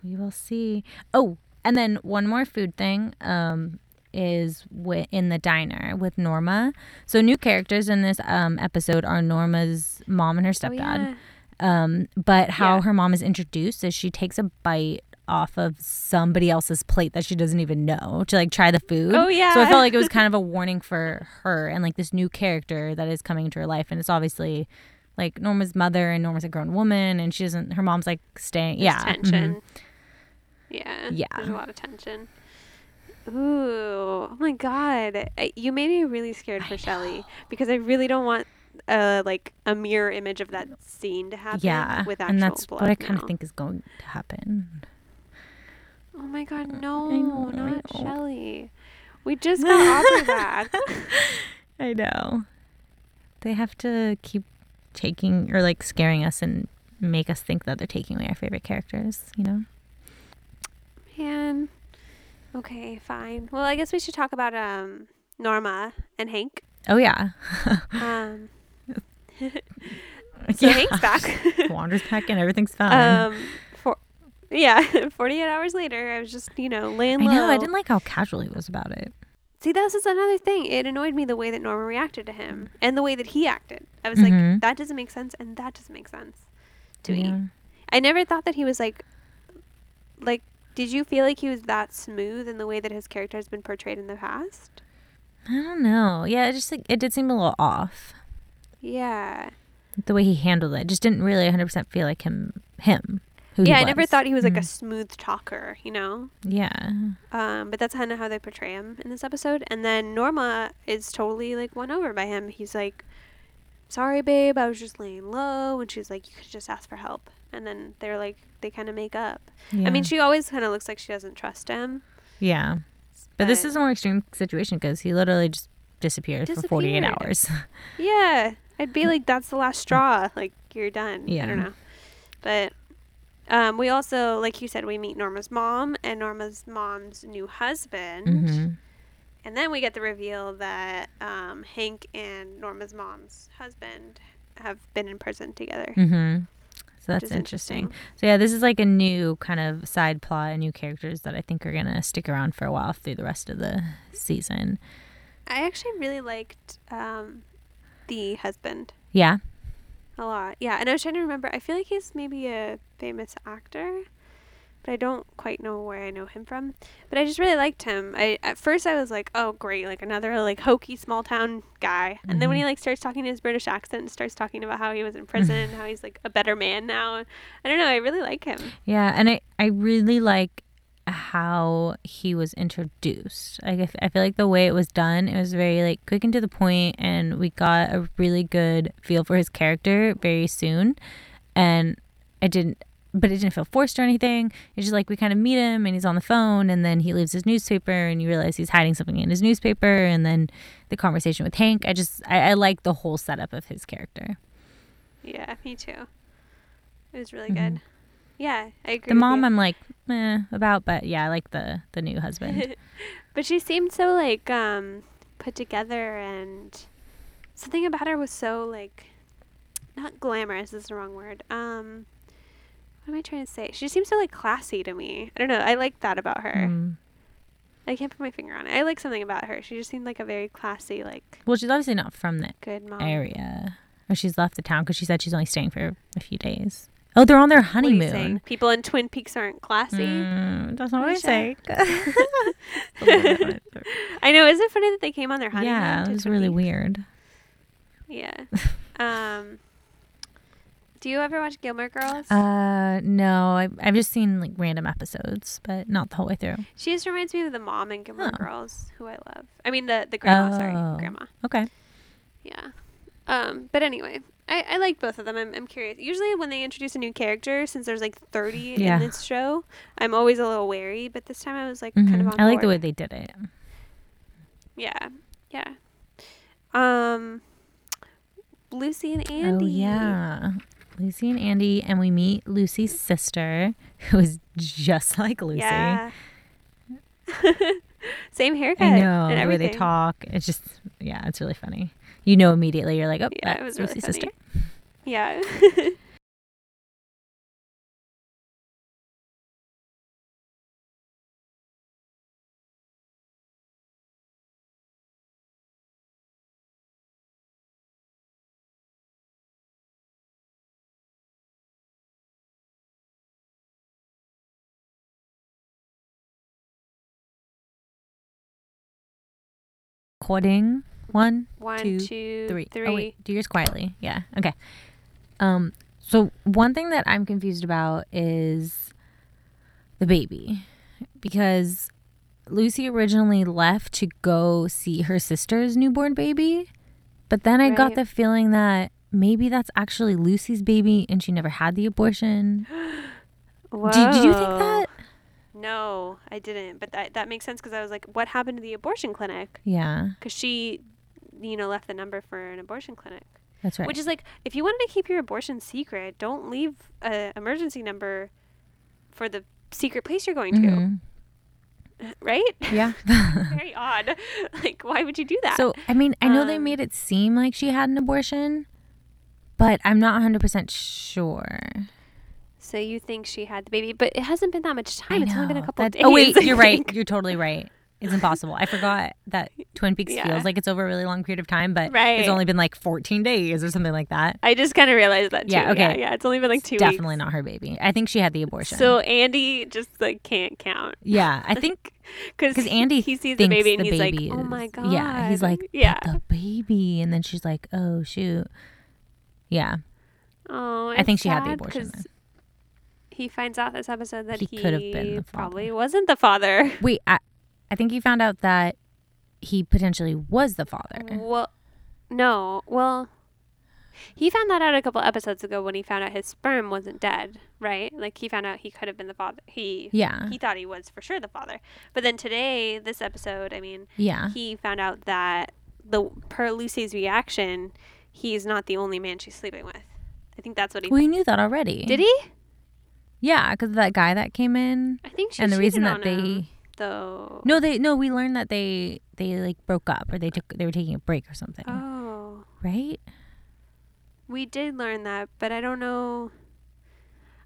We will see. Oh, and then one more food thing um, is wi- in the diner with Norma. So new characters in this um, episode are Norma's mom and her stepdad. Oh, stepdad. Um, but how Yeah. her mom is introduced is she takes a bite off of somebody else's plate that she doesn't even know to like try the food. Oh, yeah. So I felt like it was kind of a warning for her and like this new character that is coming into her life, and it's obviously like Norma's mother and Norma's a grown woman, and she doesn't. Her mom's like staying. There's yeah. tension. mhm. Yeah. Yeah. There's a lot of tension. Ooh. Oh my god. I, you made me really scared for Shelly because I really don't want uh like a mirror image of that scene to happen Yeah, with actual and that's blood what I kind of think is going to happen. Oh my god, no, know, not. Shelly. We just got Audrey back. I know. They have to keep taking or like scaring us and make us think that they're taking away our favorite characters. You know? Man. Okay, fine. Well, I guess we should talk about um Norma and Hank. Oh yeah. Um so so Hank's back. Wander's back and everything's fine. um for yeah, 48 hours later, I was just, you know, laying I know. I didn't like how casual he was about it. See, that was another thing. It annoyed me the way that Norma reacted to him and the way that he acted. I was Mhm. like, that doesn't make sense and that doesn't make sense to me. I never thought that he was like like did you feel like he was that smooth in the way that his character has been portrayed in the past? I don't know. Yeah, it just like it did seem a little off. Yeah. The way he handled it just didn't really 100% feel like him. Him. Yeah, I never thought he was like a Mhm. smooth talker, you know? Yeah. Um, but that's kind of how they portray him in this episode. And then Norma is totally like won over by him. He's like, "Sorry, babe, I was just laying low," and she's like, "You could just ask for help." And then they're like, they kind of make up. yeah. I mean, she always kind of looks like she doesn't trust him. Yeah. But this is a more extreme situation because he literally just disappeared, for 48 hours. Yeah, I'd be like, that's the last straw. Like you're done. Yeah, I don't know. But um, we also, like you said, we meet Norma's mom and Norma's mom's new husband. hmm And then we get the reveal that um, Hank and Norma's mom's husband have been in prison together. hmm So that's is interesting. So yeah, this is like a new kind of side plot and new characters that I think are gonna stick around for a while through the rest of the season. I actually really liked um, the husband Yeah. a lot. Yeah, and I was trying to remember. I feel like he's maybe a famous actor, but I don't quite know where I know him from. But I just really liked him. I at first I was like, oh great, like another like hokey small town guy. And then when he mm-hmm. like starts talking in his British accent and starts talking about how he was in prison, and how he's like a better man now. I don't know. I really like him. Yeah, and I I really like how he was introduced. Like I, f- I feel like the way it was done, it was very like quick and to the point, and we got a really good feel for his character very soon. And I didn't, but it didn't feel forced or anything. It's just like we kind of meet him, and he's on the phone, and then he leaves his newspaper, and you realize he's hiding something in his newspaper, and then the conversation with Hank. I just I, I like the whole setup of his character. Yeah, me too. It was really Mhm. good. Yeah, I agree. The mom, you. I'm like eh, about, but yeah, I like the the new husband. but she seemed so like um put together and something about her was so like not glamorous is the wrong word. Um what am I trying to say? She seems so like classy to me. I don't know. I like that about her. Mm. I can't put my finger on it. I like something about her. She just seemed like a very classy, like Well, she's obviously not from the good mom. area, or she's left the town because she said she's only staying for a few days. Oh, they're on their What are you saying? honeymoon. People in Twin Peaks aren't classy. Mm, that's not what I Alicia. say. I know. Isn't it funny that they came on their honeymoon? yeah, it was really weird. Yeah. um, do you ever watch Gilmore Girls? Uh, no, I, I've just seen like random episodes, but not the whole way through. she just reminds me of the mom in Gilmore Oh. Girls, who I love. I mean, the the grandma. Oh. Sorry, grandma. Okay. Yeah. Um, but anyway, I, I like both of them. I'm, I'm curious. Usually, when they introduce a new character, since there's like 30 Yeah. in this show, I'm always a little wary. But this time, I was like kind of Mhm. on I like the way they did it. Yeah. Yeah. Um, Lucy and Andy. Oh yeah. Lucy and Andy, and we meet Lucy's sister, who is just like Lucy. Yeah. Same haircut. I know and the way they talk. It's just yeah, it's really funny. You know immediately. You're like, oh, Yeah, it was Lucy's funny. sister. Yeah. Recording one, One, Two, two, three. three. Oh wait, do yours quietly. Yeah. Okay. Um. So one thing that I'm confused about is the baby, because Lucy originally left to go see her sister's newborn baby, but then I got the feeling that maybe that's actually Lucy's baby and she never had the abortion. Whoa. Did, did you think that? No, I didn't. But that that makes sense because I was like, what happened to the abortion clinic? Yeah, Because she, you know, left the number for an abortion clinic. that's right. Which is like, if you wanted to keep your abortion secret, don't leave an emergency number for the secret place you're going to, Mhm. right? Yeah. Very odd. Like, why would you do that? So, I mean, I know they Um, made it seem like she had an abortion, but I'm not 100% sure. So you think she had the baby, but it hasn't been that much time. It's only been a couple That- days. Oh, wait, you're right. You're totally right. It's impossible. I forgot that Twin Peaks Yeah. feels like it's over a really long period of time, but Right. it's only been like 14 days or something like that. I just kind of realized that too. Yeah, okay. Yeah, yeah. It's only been like two Definitely weeks. not her baby. I think she had the abortion. So Andy just like can't count yeah, I think because Andy he sees the baby and the he's baby like, "Oh my god!" Yeah, he's like, "Yeah." The baby," and then she's like, "Oh shoot." Yeah, Oh, I think she had the abortion. He finds out this episode that He he, could have been the probably wasn't the father. Wait, I, I think he found out that he potentially was the father. Well, no. Well, he found that out a couple episodes ago when he found out his sperm wasn't dead, right? Like he found out he could have been the father. He Yeah, he thought he was for sure the father. But then today, this episode, I mean, yeah. he found out that the per Lucy's reaction, he's not the only man she's sleeping with. I think that's what he Well, he knew that already. did. He? Yeah, because that guy that came in, I think she and the reason that they him, though. no, they no, we learned that they they like broke up or they took they were taking a break or something, Oh, right? we did learn that, but I don't know.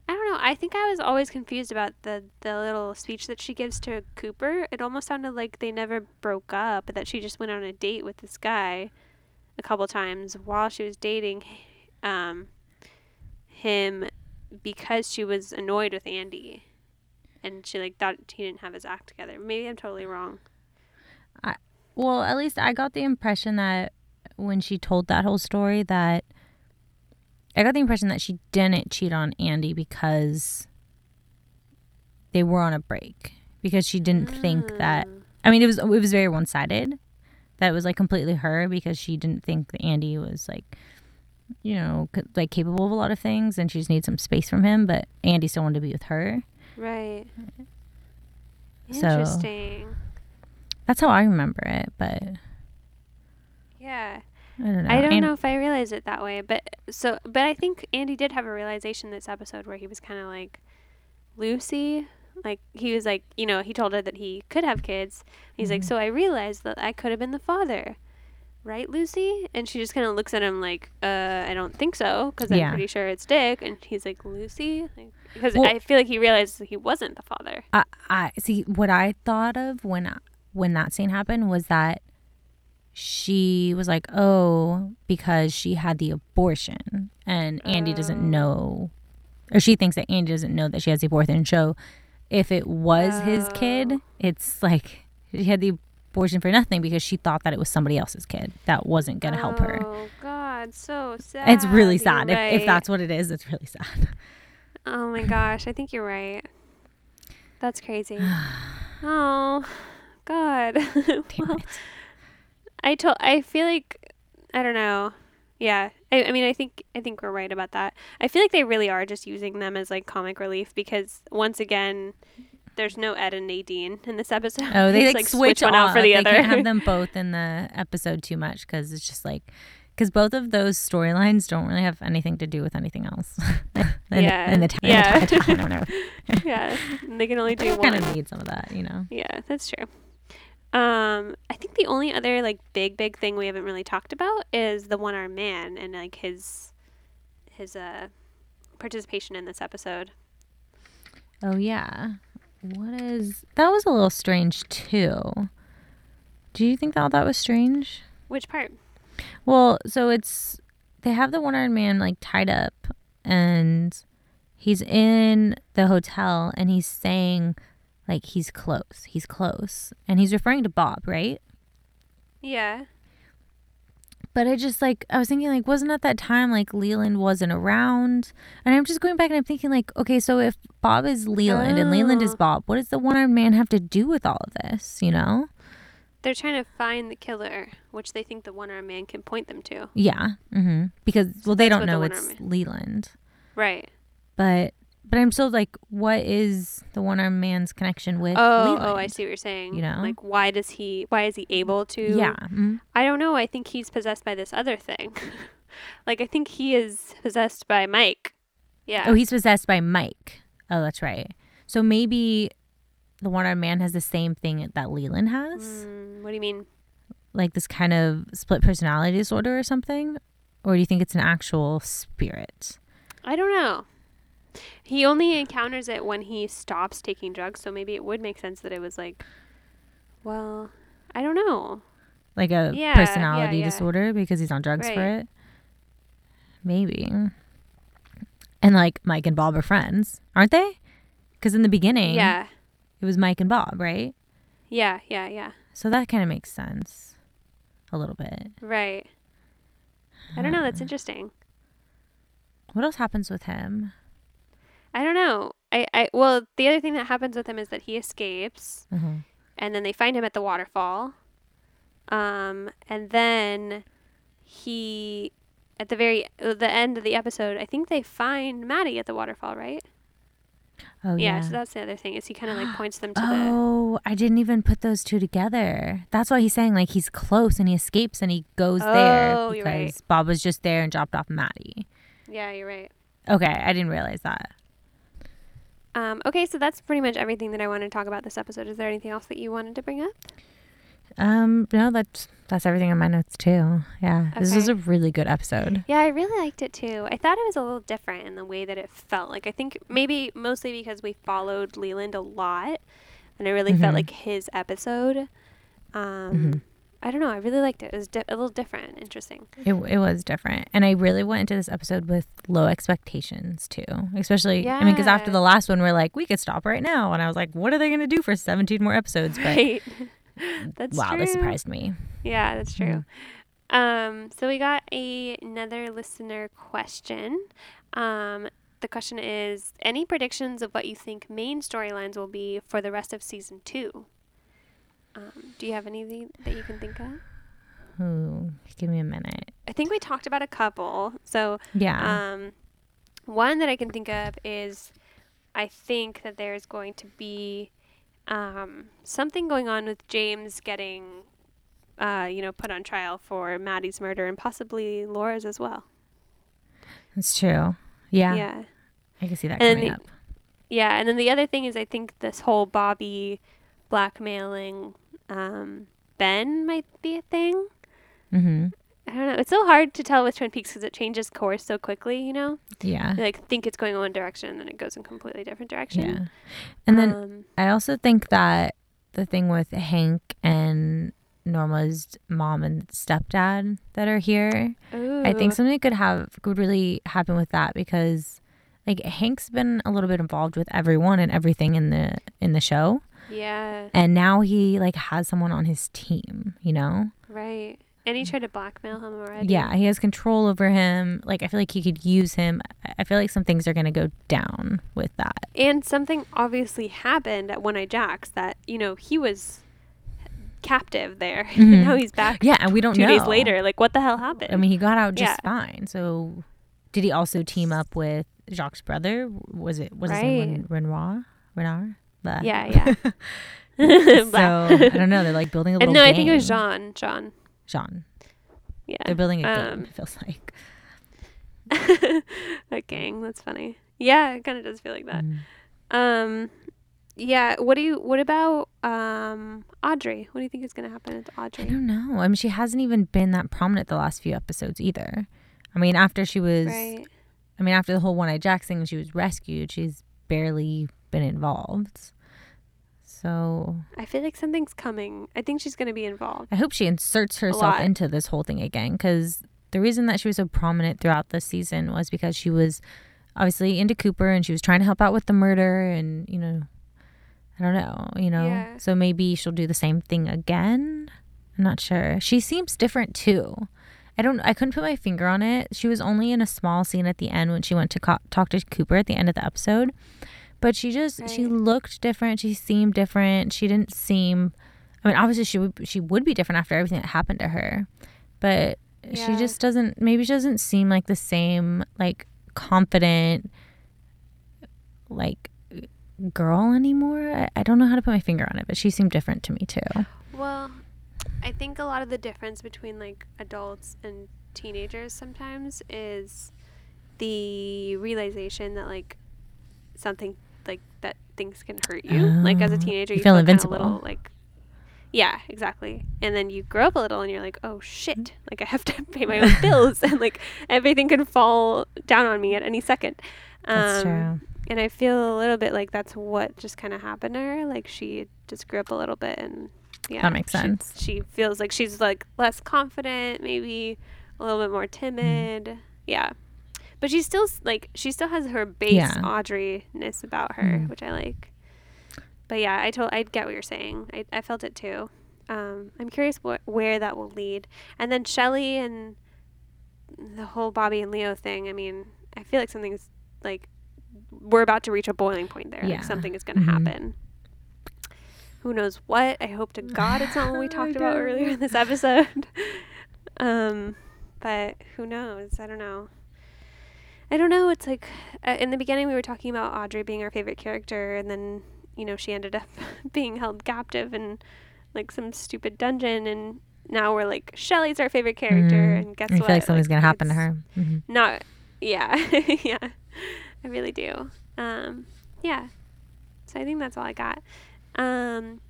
I don't know. I think I was always confused about the the little speech that she gives to Cooper. It almost sounded like they never broke up, but that she just went on a date with this guy a couple times while she was dating um, him because she was annoyed with Andy. And she like thought he didn't have his act together. Maybe I'm totally wrong. Well, at least I got the impression that when she told that whole story that I got the impression that she didn't cheat on Andy because they were on a break because she didn't think that Mm. I mean it was it was very one-sided that it was like completely her because she didn't think that Andy was like you know like capable of a lot of things and she just needs some space from him but Andy still wanted to be with her. Right. So- Interesting. That's how I remember it, but Yeah. I don't know. I don't And- know if I realized it that way, but so but I think Andy did have a realization this episode where he was kind of like Lucy, like he was like, you know, he told her that he could have kids. He's like, Mhm. "So I realized that I could have been the father." Right, Lucy? And she just kind of looks at him like, "Uh, I don't think so, because I'm Yeah. pretty sure it's Dick." And he's like, "Lucy?" Like, because Well- I feel like he realized that he wasn't the father. I, I see what I thought of when when that scene happened was that she was like, "Oh, because she had the abortion and Andy doesn't Oh. know or she thinks that Andy doesn't know that she has the abortion." So if it was his kid, Oh. it's like she had the abortion for nothing because she thought that it was somebody else's kid that wasn't going to help her. Oh God, so sad. It's really sad. If, if that's what it is, it's really sad. Oh my gosh, I think you're right. That's crazy. oh God. Damn well, it. I told. I feel like I don't know. Yeah. I, I mean, I think I think we're right about that. I feel like they really are just using them as like comic relief because once again, there's no Ed and Nadine in this episode. Oh, they It's, like, switch, one off. out for the they other. can't have them both in the episode too much because it's just like because both of those storylines don't really have anything to do with anything else. in, Yeah. the, t- Yeah. the I don't know. yeah, they can only do kind one. of need some of that, you know. Yeah, that's true. Um, I think the only other like big big thing we haven't really talked about is the one armed man and like his his uh participation in this episode. Oh yeah, what is that? Was a little strange too. Do you think that that was strange? Which part? Well, so it's they have the one armed man like tied up and he's in the hotel and he's saying like he's close. He's close. And he's referring to Bob, right? Yeah. But I just like I was thinking like wasn't at that time like Leland wasn't around? And I'm just going back and I'm thinking like, okay, so if Bob is Leland and Leland is Oh. Bob, what does the one armed man have to do with all of this, you know? They're trying to find the killer, which they think the one armed man can point them to. Yeah. Mm-hmm. Because well they that's don't the know one-armed it's Leland. Right. but but I'm still like, what is the one armed man's connection with? Oh, Leland? oh, I see what you're saying. You know? like why does he? Why is he able to? Yeah, mhm. I don't know. I think he's possessed by this other thing. like I think he is possessed by Mike. Yeah. Oh, he's possessed by Mike. Oh, that's right. So maybe the one armed man has the same thing that Leland has, Mm, what do you mean? like this kind of split personality disorder or something, or do you think it's an actual spirit? I don't know. He only encounters it when he stops taking drugs, so maybe it would make sense that it was like, well, I don't know. Like a Yeah, personality yeah, yeah. disorder because he's on drugs for it? Maybe. And like Mike and Bob are friends, aren't they? Because in the beginning, Yeah. it was Mike and Bob, right? Yeah, yeah, yeah. So that kind of makes sense a little bit. Right. I don't know. That's interesting. What else happens with him? I don't know. I, I well, the other thing that happens with him is that he escapes, Uh-huh. and then they find him at the waterfall. Um, and then he, at the very uh, the end of the episode, I think they find Maddy at the waterfall, right? Oh yeah. yeah. So that's the other thing is he kind of like points them to the. oh, I didn't even put those two together. That's why he's saying like he's close and he escapes and he goes there Oh, you're right. because Bob was just there and dropped off Maddy. Yeah, you're right. Okay, I didn't realize that. Um, okay, so that's pretty much everything that I wanted to talk about this episode. Is there anything else that you wanted to bring up? Um, no, that's that's everything on my notes too. Yeah, this was a really good episode. Yeah, I really liked it too. I thought it was a little different in the way that it felt. Like I think maybe mostly because we followed Leland a lot, and I really Mhm. felt like his episode. Um, Mhm. I don't know. I really liked it. It was di- a little different interesting. It it was different, and I really went into this episode with low expectations too. Especially, yeah. I mean, because after the last one, we're like, we could stop right now, and I was like, what are they gonna do for seventeen more episodes? But Right. that's wow, true. that surprised me. Yeah, that's true. Um, so we got a, another listener question. Um, the question is any predictions of what you think main storylines will be for the rest of season two? Um, do you have anything that you can think of? Ooh, give me a minute. I think we talked about a couple. So, Yeah. um, one that I can think of is I think that there's going to be um, something going on with James getting, uh, you know, put on trial for Maddy's murder and possibly Laura's as well. That's true. Yeah, Yeah. I can see that And coming the- up. Yeah. And then the other thing is I think this whole Bobby blackmailing um, Ben might be a thing. hmm I don't know. It's so hard to tell with Twin Peaks because it changes course so quickly, you know? Yeah, You like think it's going one direction and then it goes in a completely different direction. yeah. And then um, I also think that the thing with Hank and Norma's mom and stepdad that are here, I think something could have could really happen with that because like Hank's been a little bit involved with everyone and everything in the in the show, yeah, and now he like has someone on his team, you know. right. And he tried to blackmail him already. Yeah, he has control over him. Like I feel like he could use him. I- feel like some things are gonna go down with that. And something obviously happened at One Eyed Jacks that, you know, he was captive there. Mhm. now he's back Yeah, and we don't two know. days later. Like, what the hell happened? I mean, he got out just Yeah. fine. So, did he also team up with Jacques' brother? Was it was his name Ren- Renoir? Renard? But Yeah, yeah. so I don't know. They're like building a little. and no, I think it was game. Jean. Jean. Jean. Yeah. They're building a Um, game. It feels like. a gang. That's funny. Yeah, it kind of does feel like that. Mm. Um, yeah. What do you? What about um Audrey? What do you think is gonna happen to Audrey? I don't know. I mean, she hasn't even been that prominent the last few episodes either. I mean, after she was, Right. I mean, after the whole one-eyed Jack thing, she was rescued. She's barely been involved. So I feel like something's coming. I think she's gonna be involved. I hope she inserts herself into this whole thing again because the reason that she was so prominent throughout the season was because she was obviously into Cooper and she was trying to help out with the murder and you know I don't know, you know. Yeah. So maybe she'll do the same thing again. I'm not sure. She seems different too. I don't I couldn't put my finger on it. She was only in a small scene at the end when she went to co- talk to Cooper at the end of the episode. But she just she looked different. She seemed different. She didn't seem I mean, obviously she would she would be different after everything that happened to her. But she just doesn't maybe she doesn't seem like the same like confident like girl anymore. I, I don't know how to put my finger on it, but she seemed different to me too. Well, I think a lot of the difference between like adults and teenagers sometimes is the realization that like something like that things can hurt you. like as a Oh, teenager, you you, feel feel, invincible. little like yeah, exactly. And then you grow up a little and you're like, oh shit, like I have to pay my own bills and like everything can fall down on me at any second. That's Um, true. And I feel a little bit like that's what just kind of happened to her. Like she just grew up a little bit and yeah. That makes sense. She, feels like she's like less confident, maybe a little bit more timid. Yeah. But she still like she still has her base Yeah. Audrey-ness about her, Mhm. which I like. But yeah, I told I get what you're saying. I, I felt it too. Um, I'm curious what where that will lead. And then Shelly and the whole Bobby and Leo thing. I mean, I feel like something's like we're about to reach a boiling point there. Yeah. Like something is going to Mhm. happen. Who knows what? I hope to God it's not what we talked about earlier in this episode. um, but who knows? I don't know. I don't know. It's like uh, in the beginning we were talking about Audrey being our favorite character, and then you know she ended up being held captive in like some stupid dungeon, and now we're like Shelly's our favorite character, Mm. and guess I what? feel like something's gonna happen to her. hmm Not, yeah, yeah, I really do. Um, yeah. So I think that's all I got. Um,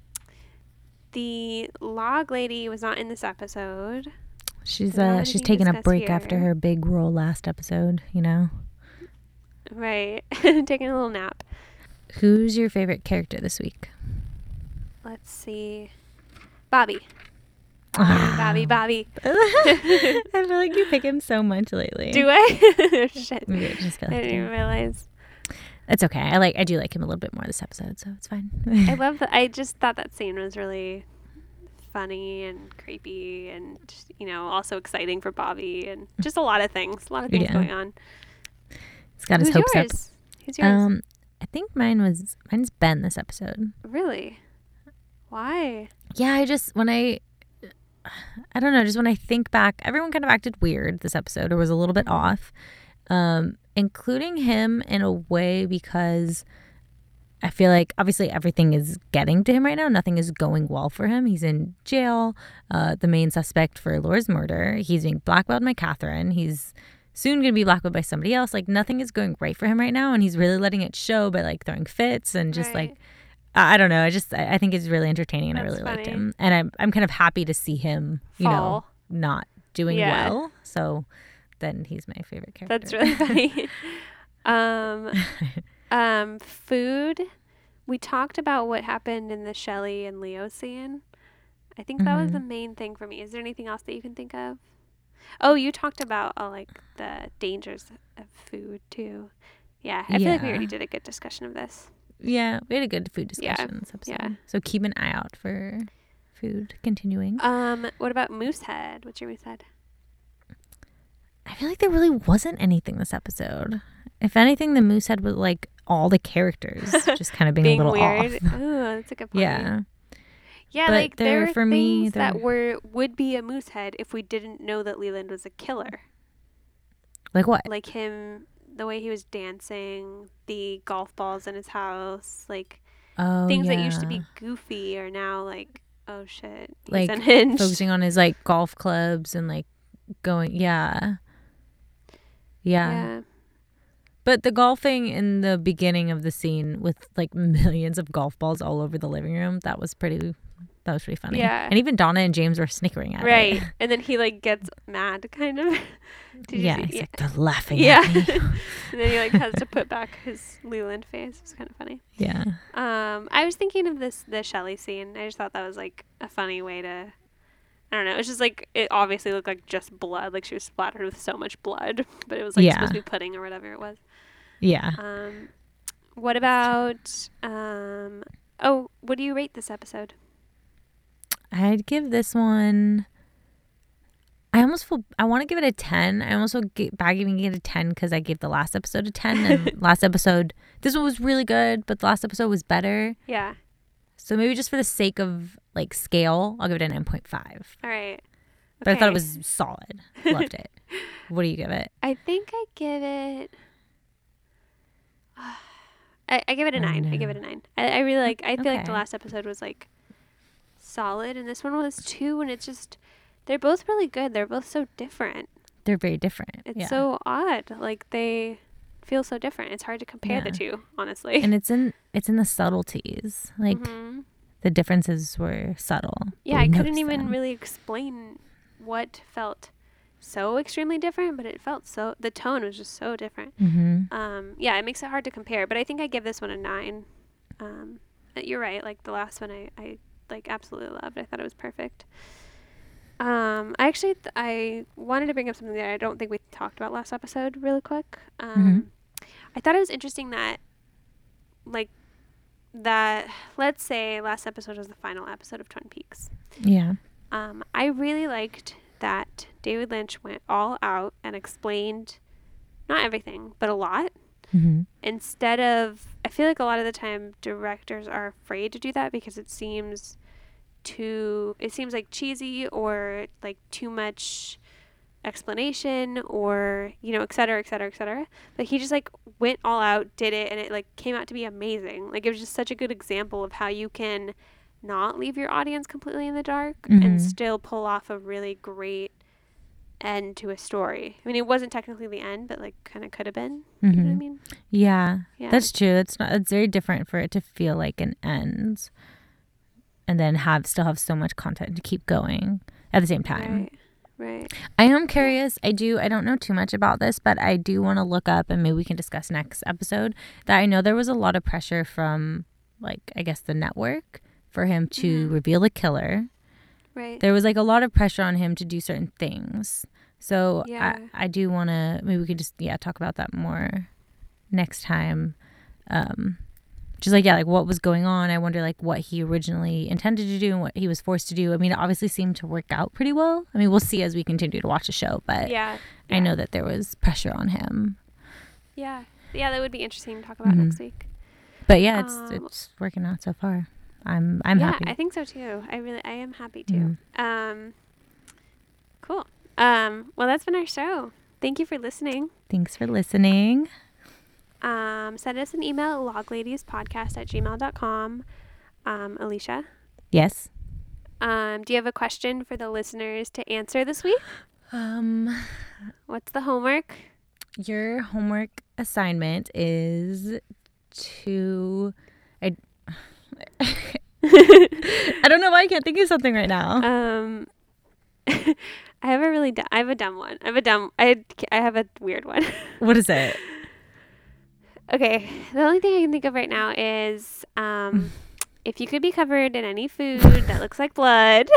the log lady was not in this episode. She's uh she's taking a break after her big role last episode. You know, Right. Taking a little nap. who's your favorite character this week? Let's see. Bobby. Bobby, Bobby. I feel like you pick him so much lately. Do I? Shit. Maybe I just feel I didn't even realize. It's okay. I like I do like him a little bit more this episode, so it's fine. I love that. I just thought that scene was really funny and creepy and, you know, also exciting for Bobby and just a lot of things. A lot of things Yeah. going on. He's got his Who's hopes yours? Who's yours? up. Um, I think mine was mine's Ben this episode. really? Why? Yeah, I just when I I don't know, just when I think back, everyone kind of acted weird this episode or was a little bit off. Um, including him in a way because I feel like obviously everything is getting to him right now. Nothing is going well for him. He's in jail. Uh, the main suspect for Laura's murder. He's being blackmailed by Catherine. He's soon going to be blackmailed by somebody else. Like nothing is going right for him right now, and he's really letting it show by like throwing fits and just Right. like I I don't know. I just I I think it's really entertaining and I That's really liked him. And I'm I'm kind of happy to see him, you Fall. know, not doing Yeah. well. So then he's my favorite character. That's really funny. um, um, food. We talked about what happened in the Shelly and Leo scene. I think that was Mhm. the main thing for me. Is there anything else that you can think of? Oh, you talked about uh, like the dangers of food too. Yeah, I feel like we already did a good discussion of this. yeah, we had a good food discussion this episode. yeah. So keep an eye out for food continuing. Um, what about Moosehead? What's your Moosehead? I feel like there really wasn't anything this episode. If anything, the moose head was like all the characters just kind of being, Being a little weird. off. Ooh, that's a good point. Yeah. Yeah, But like there are for me, things that were would be a moose head if we didn't know that Leland was a killer. Like what? Like him, the way he was dancing, the golf balls in his house. Like Oh, things that used to be goofy are now like, oh shit, Like, unhinged. focusing on his like golf clubs and like going. Yeah. Yeah. yeah. But the golfing in the beginning of the scene with like millions of golf balls all over the living room, that was pretty that was pretty funny. Yeah. And even Donna and James were snickering at Right. it. Right. And then he like gets mad kind of. Did you yeah. see- He's like, they're laughing Yeah. at me. and then he like has to put back his Leland face. It was kind of funny. yeah. Um, I was thinking of this the Shelly scene. I just thought that was like a funny way to. I don't know. It's just like it obviously looked like just blood, like she was splattered with so much blood, but it was like Yeah. supposed to be pudding or whatever it was. Yeah. Um, what about um? Oh, what do you rate this episode? I'd give this one. I almost feel I want to give it a ten. I almost feel bad giving it a ten because I gave the last episode a ten, and last episode this one was really good, but the last episode was better. Yeah. So maybe just for the sake of like scale, I'll give it a nine point five. All right. But I thought it was solid. Loved it. What do you give it? I think I give it. I, I give it a nine. I give it a nine. I, I really like. I feel like the last episode was like solid, and this one was two, and it's just they're both really good. They're both so different. They're very different. It's yeah. so odd. Like they feel so different. It's hard to compare the two, honestly. and it's in it's in the subtleties. Like Mhm. the differences were subtle. yeah, I couldn't even them. really explain what felt so extremely different, but it felt so. The tone was just so different. Mhm. um yeah it makes it hard to compare but i think i give this one a nine um uh, you're right like the last one i i like absolutely loved i thought it was perfect um i actually th- i wanted to bring up something that i don't think we talked about last episode really quick um i thought it was interesting that like that let's say last episode was the final episode of twin peaks Yeah. um, I really liked that David Lynch went all out and explained not everything, but a lot. hmm Instead of, I feel like a lot of the time directors are afraid to do that because it seems too, it seems like cheesy or like too much explanation or, you know, et cetera, et cetera, et cetera. But he just like went all out, did it, and it like came out to be amazing. Like it was just such a good example of how you can not leave your audience completely in the dark Mhm. and still pull off a really great end to a story. I mean, it wasn't technically the end, but like kind of could have been. You know what I hmm mean? Yeah. Yeah. That's true. It's not. It's very different for it to feel like an end, and then have still have so much content to keep going at the same time. Right. Right. I am curious. I do. I don't know too much about this, but I do want to look up, and maybe we can discuss next episode. That I know there was a lot of pressure from, like, I guess the network for him to Mhm. reveal the killer. Right. There was like a lot of pressure on him to do certain things. So Yeah. I, I do want to maybe we could just yeah talk about that more next time. Um, just like yeah, like what was going on. I wonder like what he originally intended to do and what he was forced to do. I mean, it obviously seemed to work out pretty well. I mean, we'll see as we continue to watch the show, but yeah. I know that there was pressure on him. Yeah. Yeah, that would be interesting to talk about Mhm. next week. But yeah, it's Um, it's working out so far. I'm I'm yeah, happy. I think so too. I really, I am happy too. Mhm. Um, cool. Um, well, that's been our show. Thank you for listening. Thanks for listening. Um, send us an email at logladies.podcast at gmail.com. Um, Alicia, Yes. um, do you have a question for the listeners to answer this week? Um. What's the homework? Your homework assignment is to I don't know why I can't think of something right now. Um, I have a really, du- I have a dumb one. I have a dumb, I, I have a weird one. What is it? Okay, the only thing I can think of right now is um, if you could be covered in any food that looks like blood,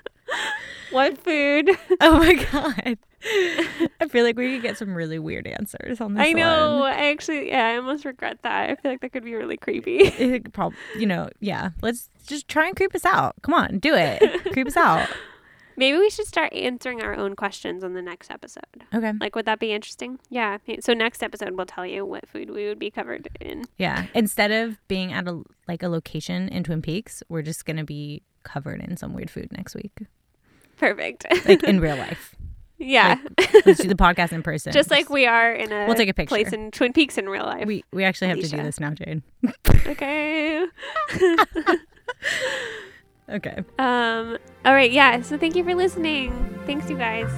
what food? Oh my god. I feel like we could get some really weird answers on this I know. one. I actually, yeah, I almost regret that. I feel like that could be really creepy. It prob- you know, yeah. Let's just try and creep us out. Come on, do it. creep us out. Maybe we should start answering our own questions on the next episode. Okay. Like, would that be interesting? Yeah. So next episode, we'll tell you what food we would be covered in. Yeah. Instead of being at a like a location in Twin Peaks, we're just gonna be covered in some weird food next week. Perfect. Like in real life. Yeah. Let's do the podcast in person. Just like we are in a We'll take a picture. place in Twin Peaks in real life. we we actually have to do this now, Jade. okay. Okay. Um all right, yeah. So thank you for listening. Thanks you guys.